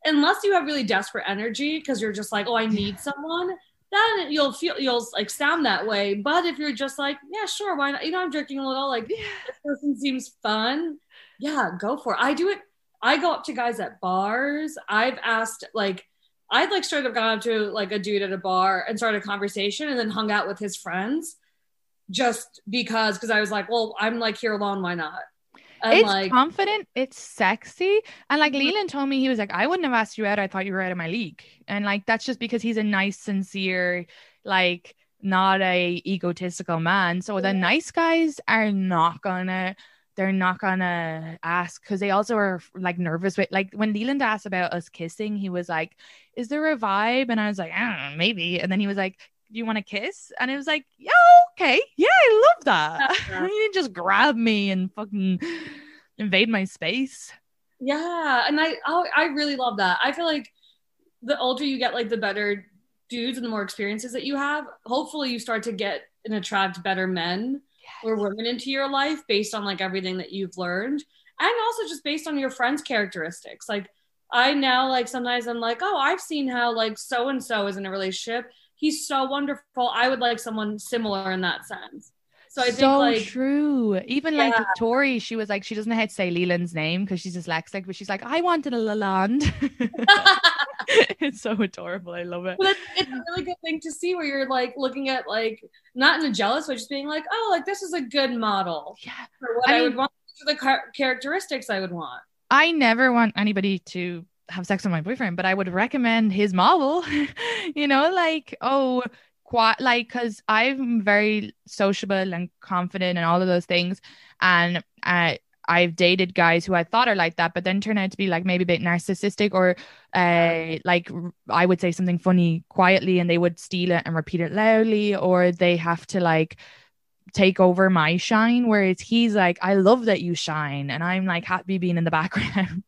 unless you have really desperate energy because you're just like, oh, I need someone. Then you'll feel you'll like sound that way. But if you're just like, yeah, sure, why not? You know, I'm drinking a little. Like this person seems fun. Yeah, go for it. I do it. I go up to guys at bars. I've asked like I'd like straight up gone up to like a dude at a bar and started a conversation and then hung out with his friends just because because I was like, well, I'm like here alone, why not? And it's like confident, it's sexy. And like Mhm. Leland told me, he was like, I wouldn't have asked you out. I thought you were out of my league. And like that's just because he's a nice, sincere, like not a egotistical man. So the nice guys are not gonna they're not gonna ask because they also are like nervous with like when Leland asked about us kissing, he was like, Is there a vibe? And I was like, I know, maybe. And then he was like, Do you want to kiss? And it was like, Yeah, okay. Yeah, I love that. Yeah. (laughs) you didn't just grab me and fucking invade my space. Yeah, and I I really love that. I feel like the older you get, like the better dudes and the more experiences that you have. Hopefully, you start to get and attract better men or women into your life based on like everything that you've learned, and also just based on your friends' characteristics. Like I now like sometimes I'm like, oh, I've seen how like so and so is in a relationship. He's so wonderful. I would like someone similar in that sense. So I think so like true. Even like Tori, she was like, she doesn't know how to say Leland's name because she's dyslexic, but she's like, I wanted a Leland. (laughs) (laughs) it's so adorable. I love it. But it's, it's a really good thing to see where you're like looking at like not in a jealous way, just being like, oh, like this is a good model Yeah. for what I I, would want, for the char- characteristics I would want. I never want anybody to have sex with my boyfriend, but I would recommend his model. (laughs) you know, like, oh, quite like, because I'm very sociable and confident and all of those things. And I, I've dated guys who I thought are like that, but then turn out to be like maybe a bit narcissistic or uh, like I would say something funny quietly and they would steal it and repeat it loudly, or they have to like take over my shine whereas he's like i love that you shine and i'm like happy being in the (laughs) background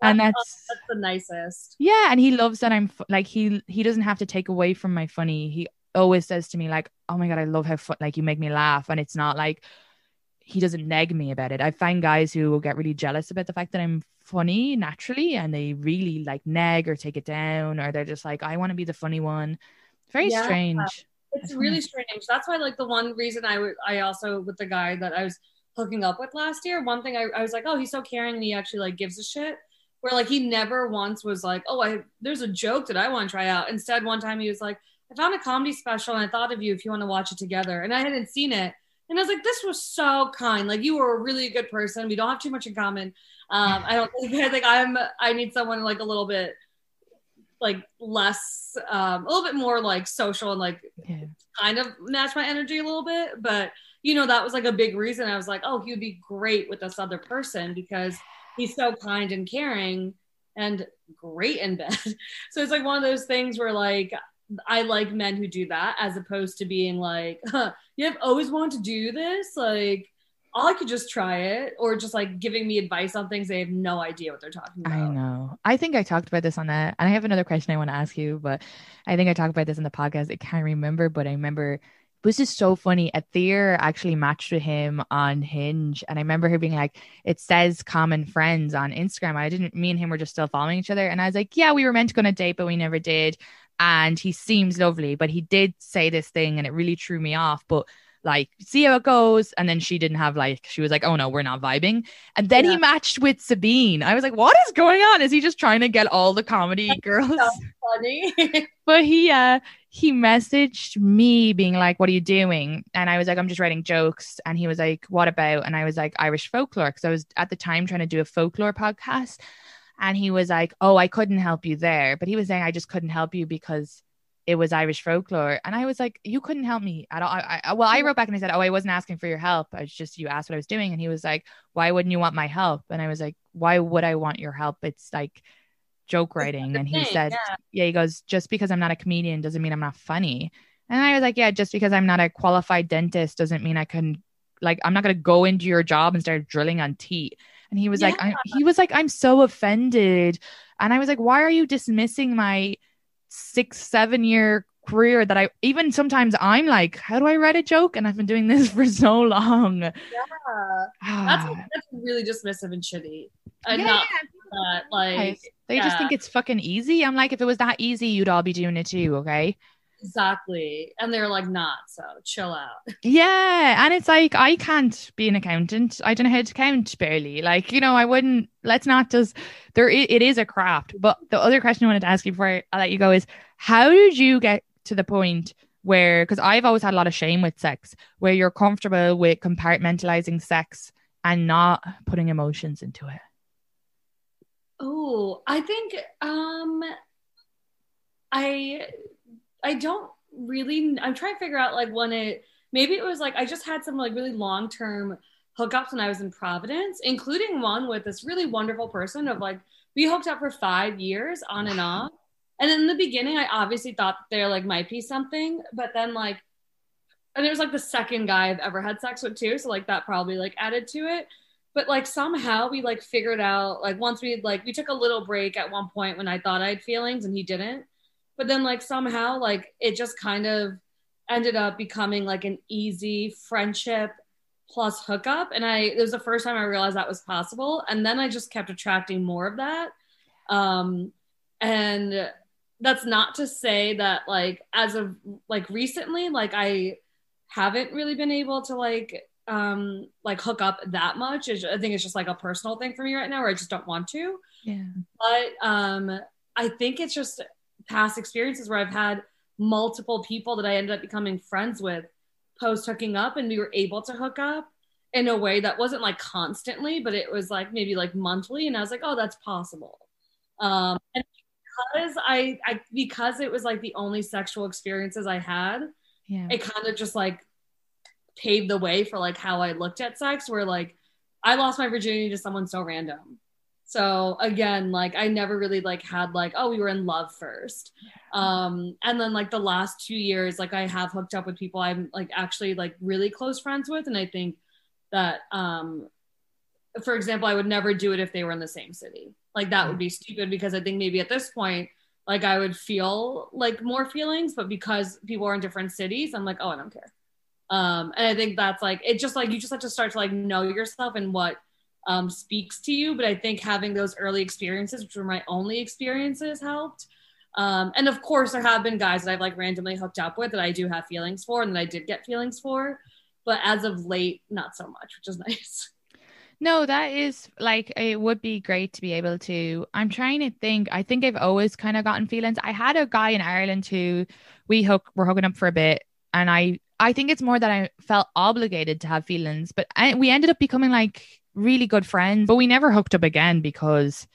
and that's That's the nicest. yeah and he loves that i'm like he he doesn't have to take away from my funny he always says to me like oh my god i love how fu- like you make me laugh and it's not like he doesn't nag me about it i find guys who will get really jealous about the fact that i'm funny naturally and they really like nag or take it down or they're just like i want to be the funny one very Yeah. strange It's really strange. That's why like the one reason I would I also with the guy that I was hooking up with last year, one thing I, I was like, oh, he's so caring and he actually like gives a shit. Where like he never once was like, oh, I there's a joke that I want to try out. Instead, one time he was like, I found a comedy special and I thought of you if you want to watch it together. And I hadn't seen it. And I was like, this was so kind. Like you were a really good person. We don't have too much in common. Um, I don't think I think I'm I need someone like a little bit like less um a little bit more like social and like yeah kind of match my energy a little bit. But you know, that was like a big reason I was like, oh, he would be great with this other person because he's so kind and caring and great in bed. (laughs) So it's like one of those things where like I like men who do that as opposed to being like, (laughs) huh, you have always wanted to do this. Like I could just try it, or just like giving me advice on things they have no idea what they're talking about. I know. I think I talked about this on that, and I have another question I want to ask you, but I think I talked about this in the podcast. I can't remember, but I remember this is so funny. Athir actually matched with him on Hinge, and I remember her being like, "It says common friends on Instagram." I didn't. Me and him were just still following each other, and I was like, "Yeah, we were meant to go on a date, but we never did." And he seems lovely, but he did say this thing, and it really threw me off. But like, see how it goes. And then she didn't have like, she was like, oh no, we're not vibing. And then yeah. he matched with Sabine. I was like, what is going on? Is he just trying to get all the comedy girls? funny. (laughs) but he uh he messaged me being like, What are you doing? And I was like, I'm just writing jokes. And he was like, What about? And I was like, Irish folklore. Cause I was at the time trying to do a folklore podcast. And he was like, Oh, I couldn't help you there. But he was saying, I just couldn't help you because it was Irish folklore. And I was like, you couldn't help me at all. I, I, well, I wrote back and I said, oh, I wasn't asking for your help. I was just, you asked what I was doing. And he was like, why wouldn't you want my help? And I was like, why would I want your help? It's like joke writing. And he thing, said, yeah. yeah, he goes, just because I'm not a comedian doesn't mean I'm not funny. And I was like, yeah, just because I'm not a qualified dentist doesn't mean I can, like, I'm not going to go into your job and start drilling on teeth. And he was yeah. like, I, he was like, I'm so offended. And I was like, why are you dismissing my, six, seven year career that I even sometimes I'm like, how do I write a joke? And I've been doing this (laughs) for so long. Yeah. that's, ah. that's really dismissive and shitty. And yeah. not that, like, they yeah. just think it's fucking easy. I'm like, if it was that easy, you'd all be doing it too. Okay. Exactly. And they're like, not. So chill out. (laughs) Yeah. And it's like, I can't be an accountant. I don't know how to count barely. Like, you know, I wouldn't, let's not just, there, it is a craft. But the other question I wanted to ask you before I let you go is how did you get to the point where, because I've always had a lot of shame with sex, where you're comfortable with compartmentalizing sex and not putting emotions into it? Oh, I think, um, I I don't really. I'm trying to figure out like when it. Maybe it was like I just had some like really long term hookups when I was in Providence, including one with this really wonderful person of like we hooked up for five years on and off. And in the beginning, I obviously thought there like might be something, but then like, and it was like the second guy I've ever had sex with too, so like that probably like added to it. But like somehow we like figured out like once we like we took a little break at one point when I thought I had feelings and he didn't but then like somehow like it just kind of ended up becoming like an easy friendship plus hookup. And i it was the first time i realized that was possible. And then i just kept attracting more of that. Um and that's not to say that like as of like recently like i haven't really been able to like um like hook up that much. I think it's just like a personal thing for me right now where i just don't want to. Yeah. But um i think it's just past experiences where I've had multiple people that I ended up becoming friends with post hooking up and we were able to hook up in a way that wasn't like constantly, but it was like maybe like monthly. And I was like, oh, that's possible. Um, and because I, I, because it was like the only sexual experiences I had, yeah. it kind of just like paved the way for like how I looked at sex where like I lost my virginity to someone so random. So again, like I never really like had like, oh, we were in love first. Um, and then like the last two years, like I have hooked up with people I'm like actually like really close friends with. And I think that um for example, I would never do it if they were in the same city. Like that would be stupid because I think maybe at this point, like I would feel like more feelings, but because people are in different cities, I'm like, oh, I don't care. Um, and I think that's like it just like you just have to start to like know yourself and what um, speaks to you. But I think having those early experiences, which were my only experiences, helped. Um, and of course, there have been guys that I've like randomly hooked up with that I do have feelings for and that I did get feelings for. But as of late, not so much, which is (laughs) nice. No, that is like it would be great to be able to. I'm trying to think. I think I've always kind of gotten feelings. I had a guy in Ireland who we hook we're hooking up for a bit, and I I think it's more that I felt obligated to have feelings, but I, we ended up becoming like really good friends, but we never hooked up again because,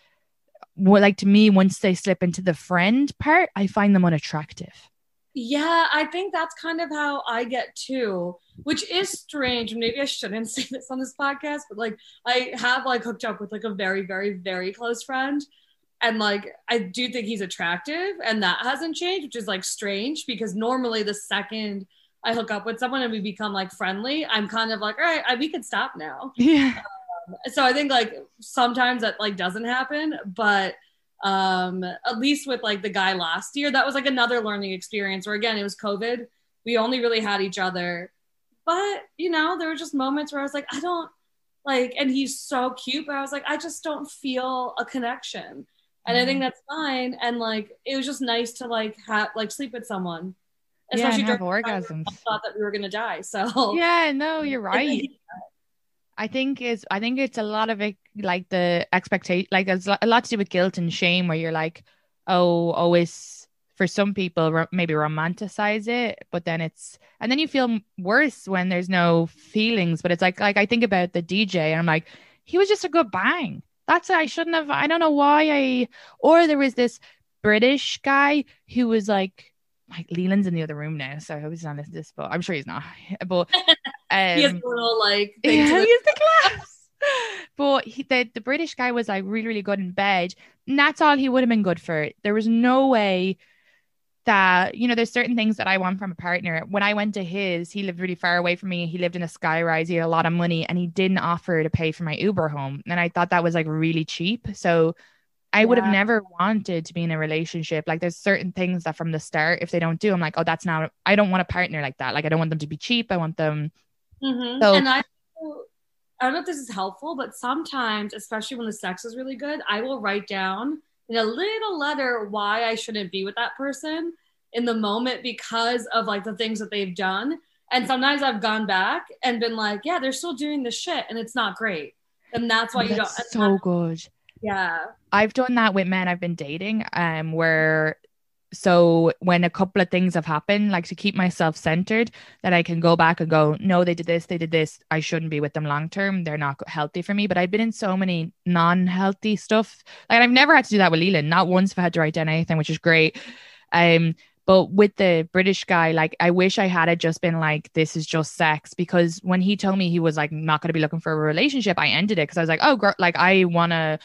well, like to me, once they slip into the friend part, I find them unattractive. Yeah, I think that's kind of how I get too, which is strange. Maybe I shouldn't (laughs) say this on this podcast, but like I have like hooked up with like a very, very, very close friend. And like I do think he's attractive and that hasn't changed, which is like strange because normally the second I hook up with someone and we become like friendly, I'm kind of like, all right, I, we could stop now. Yeah. Um, So I think like sometimes that like doesn't happen, but um at least with like the guy last year, that was like another learning experience where again it was COVID. We only really had each other. But you know, there were just moments where I was like, I don't like and he's so cute, but I was like, I just don't feel a connection. And I think Mm. that's fine. And like it was just nice to like have like sleep with someone. Yeah, and have during the time orgasms. I thought that we were gonna die. So Yeah, no, you're (laughs) right. I think is I think it's a lot of it like the expectation like it's a lot to do with guilt and shame where you're like oh always for some people ro- maybe romanticize it but then it's and then you feel worse when there's no feelings but it's like like I think about the DJ and I'm like he was just a good bang. That's I shouldn't have I don't know why I or there was this British guy who was like like Leland's in the other room now so I hope he's not listening to this but I'm sure he's not. (laughs) But um, he has a little like (laughs) thing yeah, to he the- the (laughs) class. But he, the the British guy was like really really good in bed, and that's all he would have been good for. There was no way that you know there's certain things that I want from a partner. When I went to his, he lived really far away from me. He lived in a skyrise. He had a lot of money, and he didn't offer to pay for my Uber home. And I thought that was like really cheap. So I would have never wanted to be in a relationship. Like there's certain things that from the start, if they don't do, I'm like, oh, that's not. I don't want a partner like that. Like I don't want them to be cheap. I want them. Mhm. So- and I, I don't know if this is helpful, but sometimes, especially when the sex is really good, I will write down in a little letter why I shouldn't be with that person in the moment because of like the things that they've done. And sometimes I've gone back and been like, yeah, they're still doing this shit and it's not great. And that's why Oh, you that's don't. so good. yeah. I've done that with men I've been dating, um, where so when a couple of things have happened, like to keep myself centered, that I can go back and go, no, they did this, they did this. I shouldn't be with them long term. They're not healthy for me. But I've been in so many non-healthy stuff. Like I've never had to do that with Leland. Not once have I had to write down anything, which is great. Um, but with the British guy, like I wish I had it just been like, this is just sex. Because when he told me he was like not going to be looking for a relationship, I ended it because I was like, oh, gr- like I want to.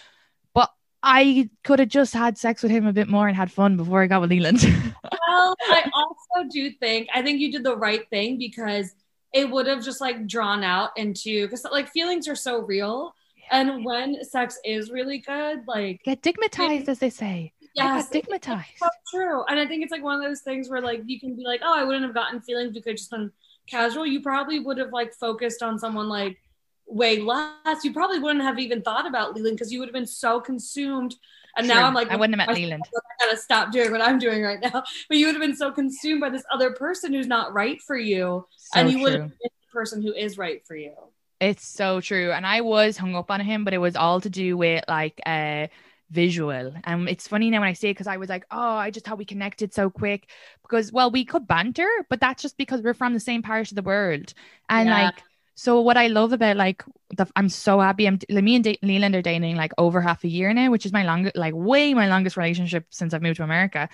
I could have just had sex with him a bit more and had fun before I got with Leland. (laughs) Well, I also do think I think you did the right thing because it would have just like drawn out into because like feelings are so real, and when sex is really good, like Get stigmatized, as they say. Yes, stigmatized. so true. And I think it's like one of those things where like you can be like, oh, I wouldn't have gotten feelings because just been casual. You probably would have like focused on someone like way less. You probably wouldn't have even thought about Leland because you would have been so consumed. And True. now I'm like, I wouldn't have met Leland. (laughs) I gotta stop doing what I'm doing right now. (laughs) But you would have been so consumed by this other person who's not right for you, So and you would have been the person who is right for you. It's so true. And I was hung up on him, but it was all to do with like uh visual. And it's funny now when I say it because I was like, oh, I just thought we connected so quick. Because well, we could banter, but that's just because we're from the same part of the world. And Yeah. like so what I love about like the I'm so happy I'm like, me and da- Leland are dating like over half a year now, which is my longest like way my longest relationship since I've moved to America.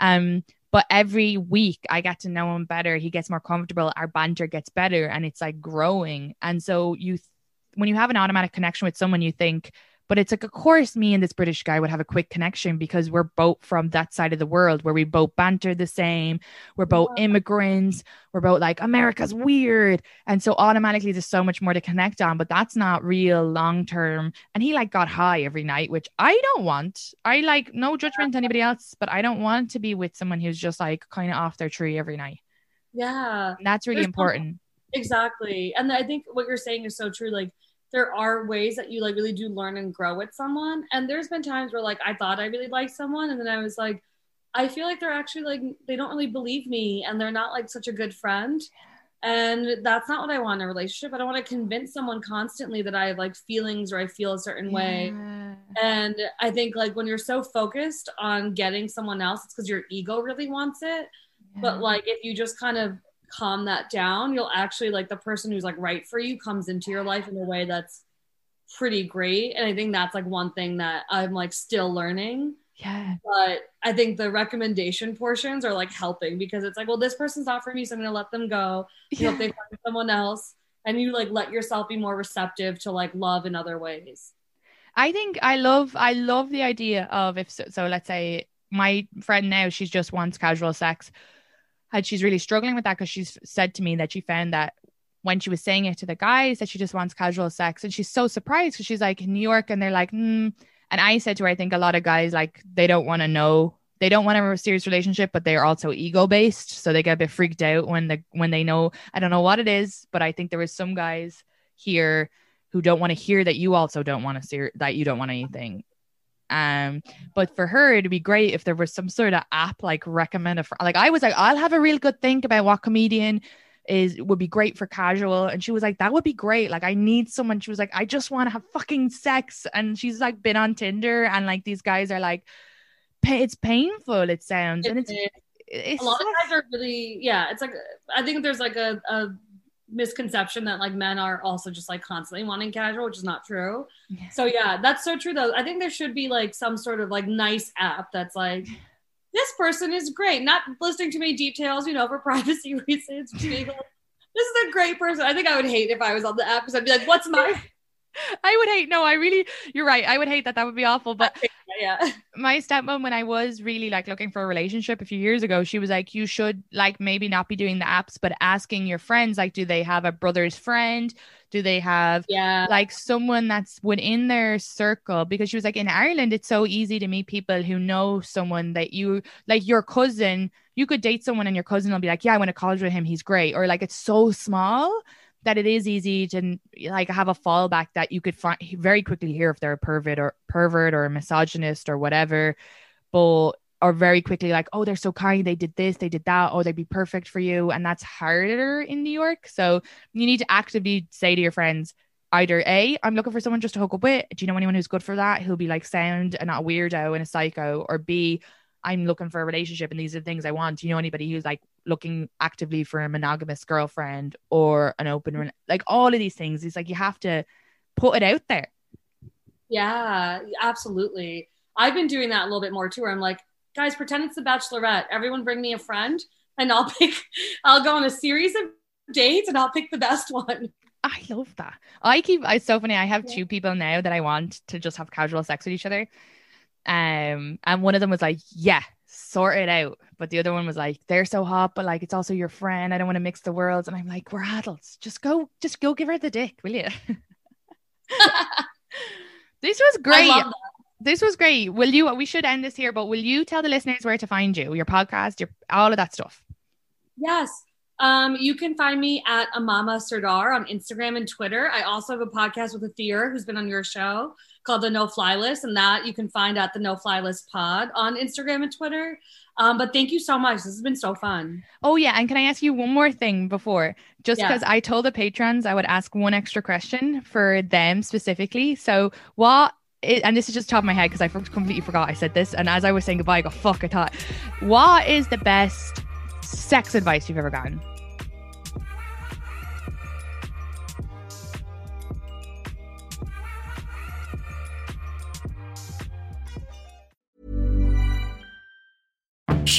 Um but every week I get to know him better. He gets more comfortable. Our banter gets better and it's like growing. And so you, th- when you have an automatic connection with someone, you think, but it's like, of course, me and this British guy would have a quick connection because we're both from that side of the world where we both banter the same. We're both immigrants. We're both like, America's weird. And so automatically there's so much more to connect on, but that's not real long term. And he like got high every night, which I don't want. I like no judgment to anybody else, but I don't want to be with someone who's just like kind of off their tree every night. Yeah, And that's really There's important. exactly. And I think what you're saying is so true. Like there are ways that you like really do learn and grow with someone. And there's been times where like I thought I really liked someone, and then I was like, I feel like they're actually like they don't really believe me, and they're not like such a good friend. And that's not what I want in a relationship. I don't want to convince someone constantly that I have like feelings or I feel a certain way. And I think like when you're so focused on getting someone else, it's because your ego really wants it. But like if you just kind of calm that down, you'll actually like the person who's like right for you comes into your life in a way that's pretty great. And I think that's like one thing that I'm like still learning. yeah. But I think the recommendation portions are like helping because it's like, well, this person's not for me, so I'm gonna let them go. I hope they find someone else. And you like let yourself be more receptive to like love in other ways. I think I love I love the idea of if so, so let's say my friend now she's just wants casual sex. Had she's really struggling with that because she's said to me that she found that when she was saying it to the guys that she just wants casual sex. And she's so surprised because she's like in New York and they're like mm. and I said to her I think a lot of guys like they don't want to know they don't want a serious relationship but they're also ego based so they get a bit freaked out when the when they know I don't know what it is but I think there was some guys here who don't want to hear that you also don't want to see that you don't want anything um, but for her, it'd be great if there was some sort of app like recommended for like I was like, I'll have a real good think about what comedian is would be great for casual. And she was like, that would be great. Like, I need someone. She was like, I just want to have fucking sex. And she's like been on Tinder and like these guys are like, it's painful, it sounds. and it's, it's a lot of guys are really, yeah, it's like I think there's like a, a misconception that like men are also just like constantly wanting casual, which is not true. Yeah. So yeah, that's so true though. I think there should be like some sort of like nice app that's like this person is great, not listing too many details, you know, for (laughs) privacy reasons. Being like, this is a great person. I think I would hate if I was on the app because I'd be like, what's my I would hate. No, I really, you're right. I would hate that. That would be awful. But (laughs) yeah, my stepmom, when I was really like looking for a relationship a few years ago, she was like, you should like maybe not be doing the apps, but asking your friends, like, do they have a brother's friend? Do they have yeah like someone that's within their circle? Because she was like, in Ireland, it's so easy to meet people who know someone that you like your cousin. You could date someone and your cousin will be like, yeah, I went to college with him. He's great. Or like it's so small that it is easy to like have a fallback that you could find very quickly hear if they're a pervert or pervert or a misogynist or whatever, but or very quickly like, oh, they're so kind, they did this, they did that, oh, they'd be perfect for you, and that's harder in New York. So you need to actively say to your friends, either a, I'm looking for someone just to hook up with. Do you know anyone who's good for that? Who'll be like sound and not a weirdo and a psycho, or b, I'm looking for a relationship and these are the things I want. Do you know anybody who's like looking actively for a monogamous girlfriend or an open like all of these things it's like you have to put it out there yeah absolutely i've been doing that a little bit more too where i'm like guys pretend it's the bachelorette everyone bring me a friend and i'll (laughs) pick i'll go on a series of dates and i'll pick the best one I love that. I keep it's so funny. I have two people now that I want to just have casual sex with each other. Um, and one of them was like, Yeah, sort it out. But the other one was like, they're so hot, but like it's also your friend. I don't want to mix the worlds. And I'm like, we're adults. Just go, just go give her the dick, will you? (laughs) this was great. This was great. Will you we should end this here, but will you tell the listeners where to find you, your podcast, your all of that stuff? Yes. Um, you can find me at Amamah Sardar on Instagram and Twitter. I also have a podcast with Athir, who's been on your show called the No Fly List, and that you can find at the No Fly List Pod on Instagram and Twitter. Um, but thank you so much. This has been so fun. Oh yeah, and can I ask you one more thing before? Just because yeah. I told the patrons I would ask one extra question for them specifically. So what? It, and this is just top of my head because I completely forgot I said this. And as I was saying goodbye, I go fuck. I thought, what is the best sex advice you've ever gotten?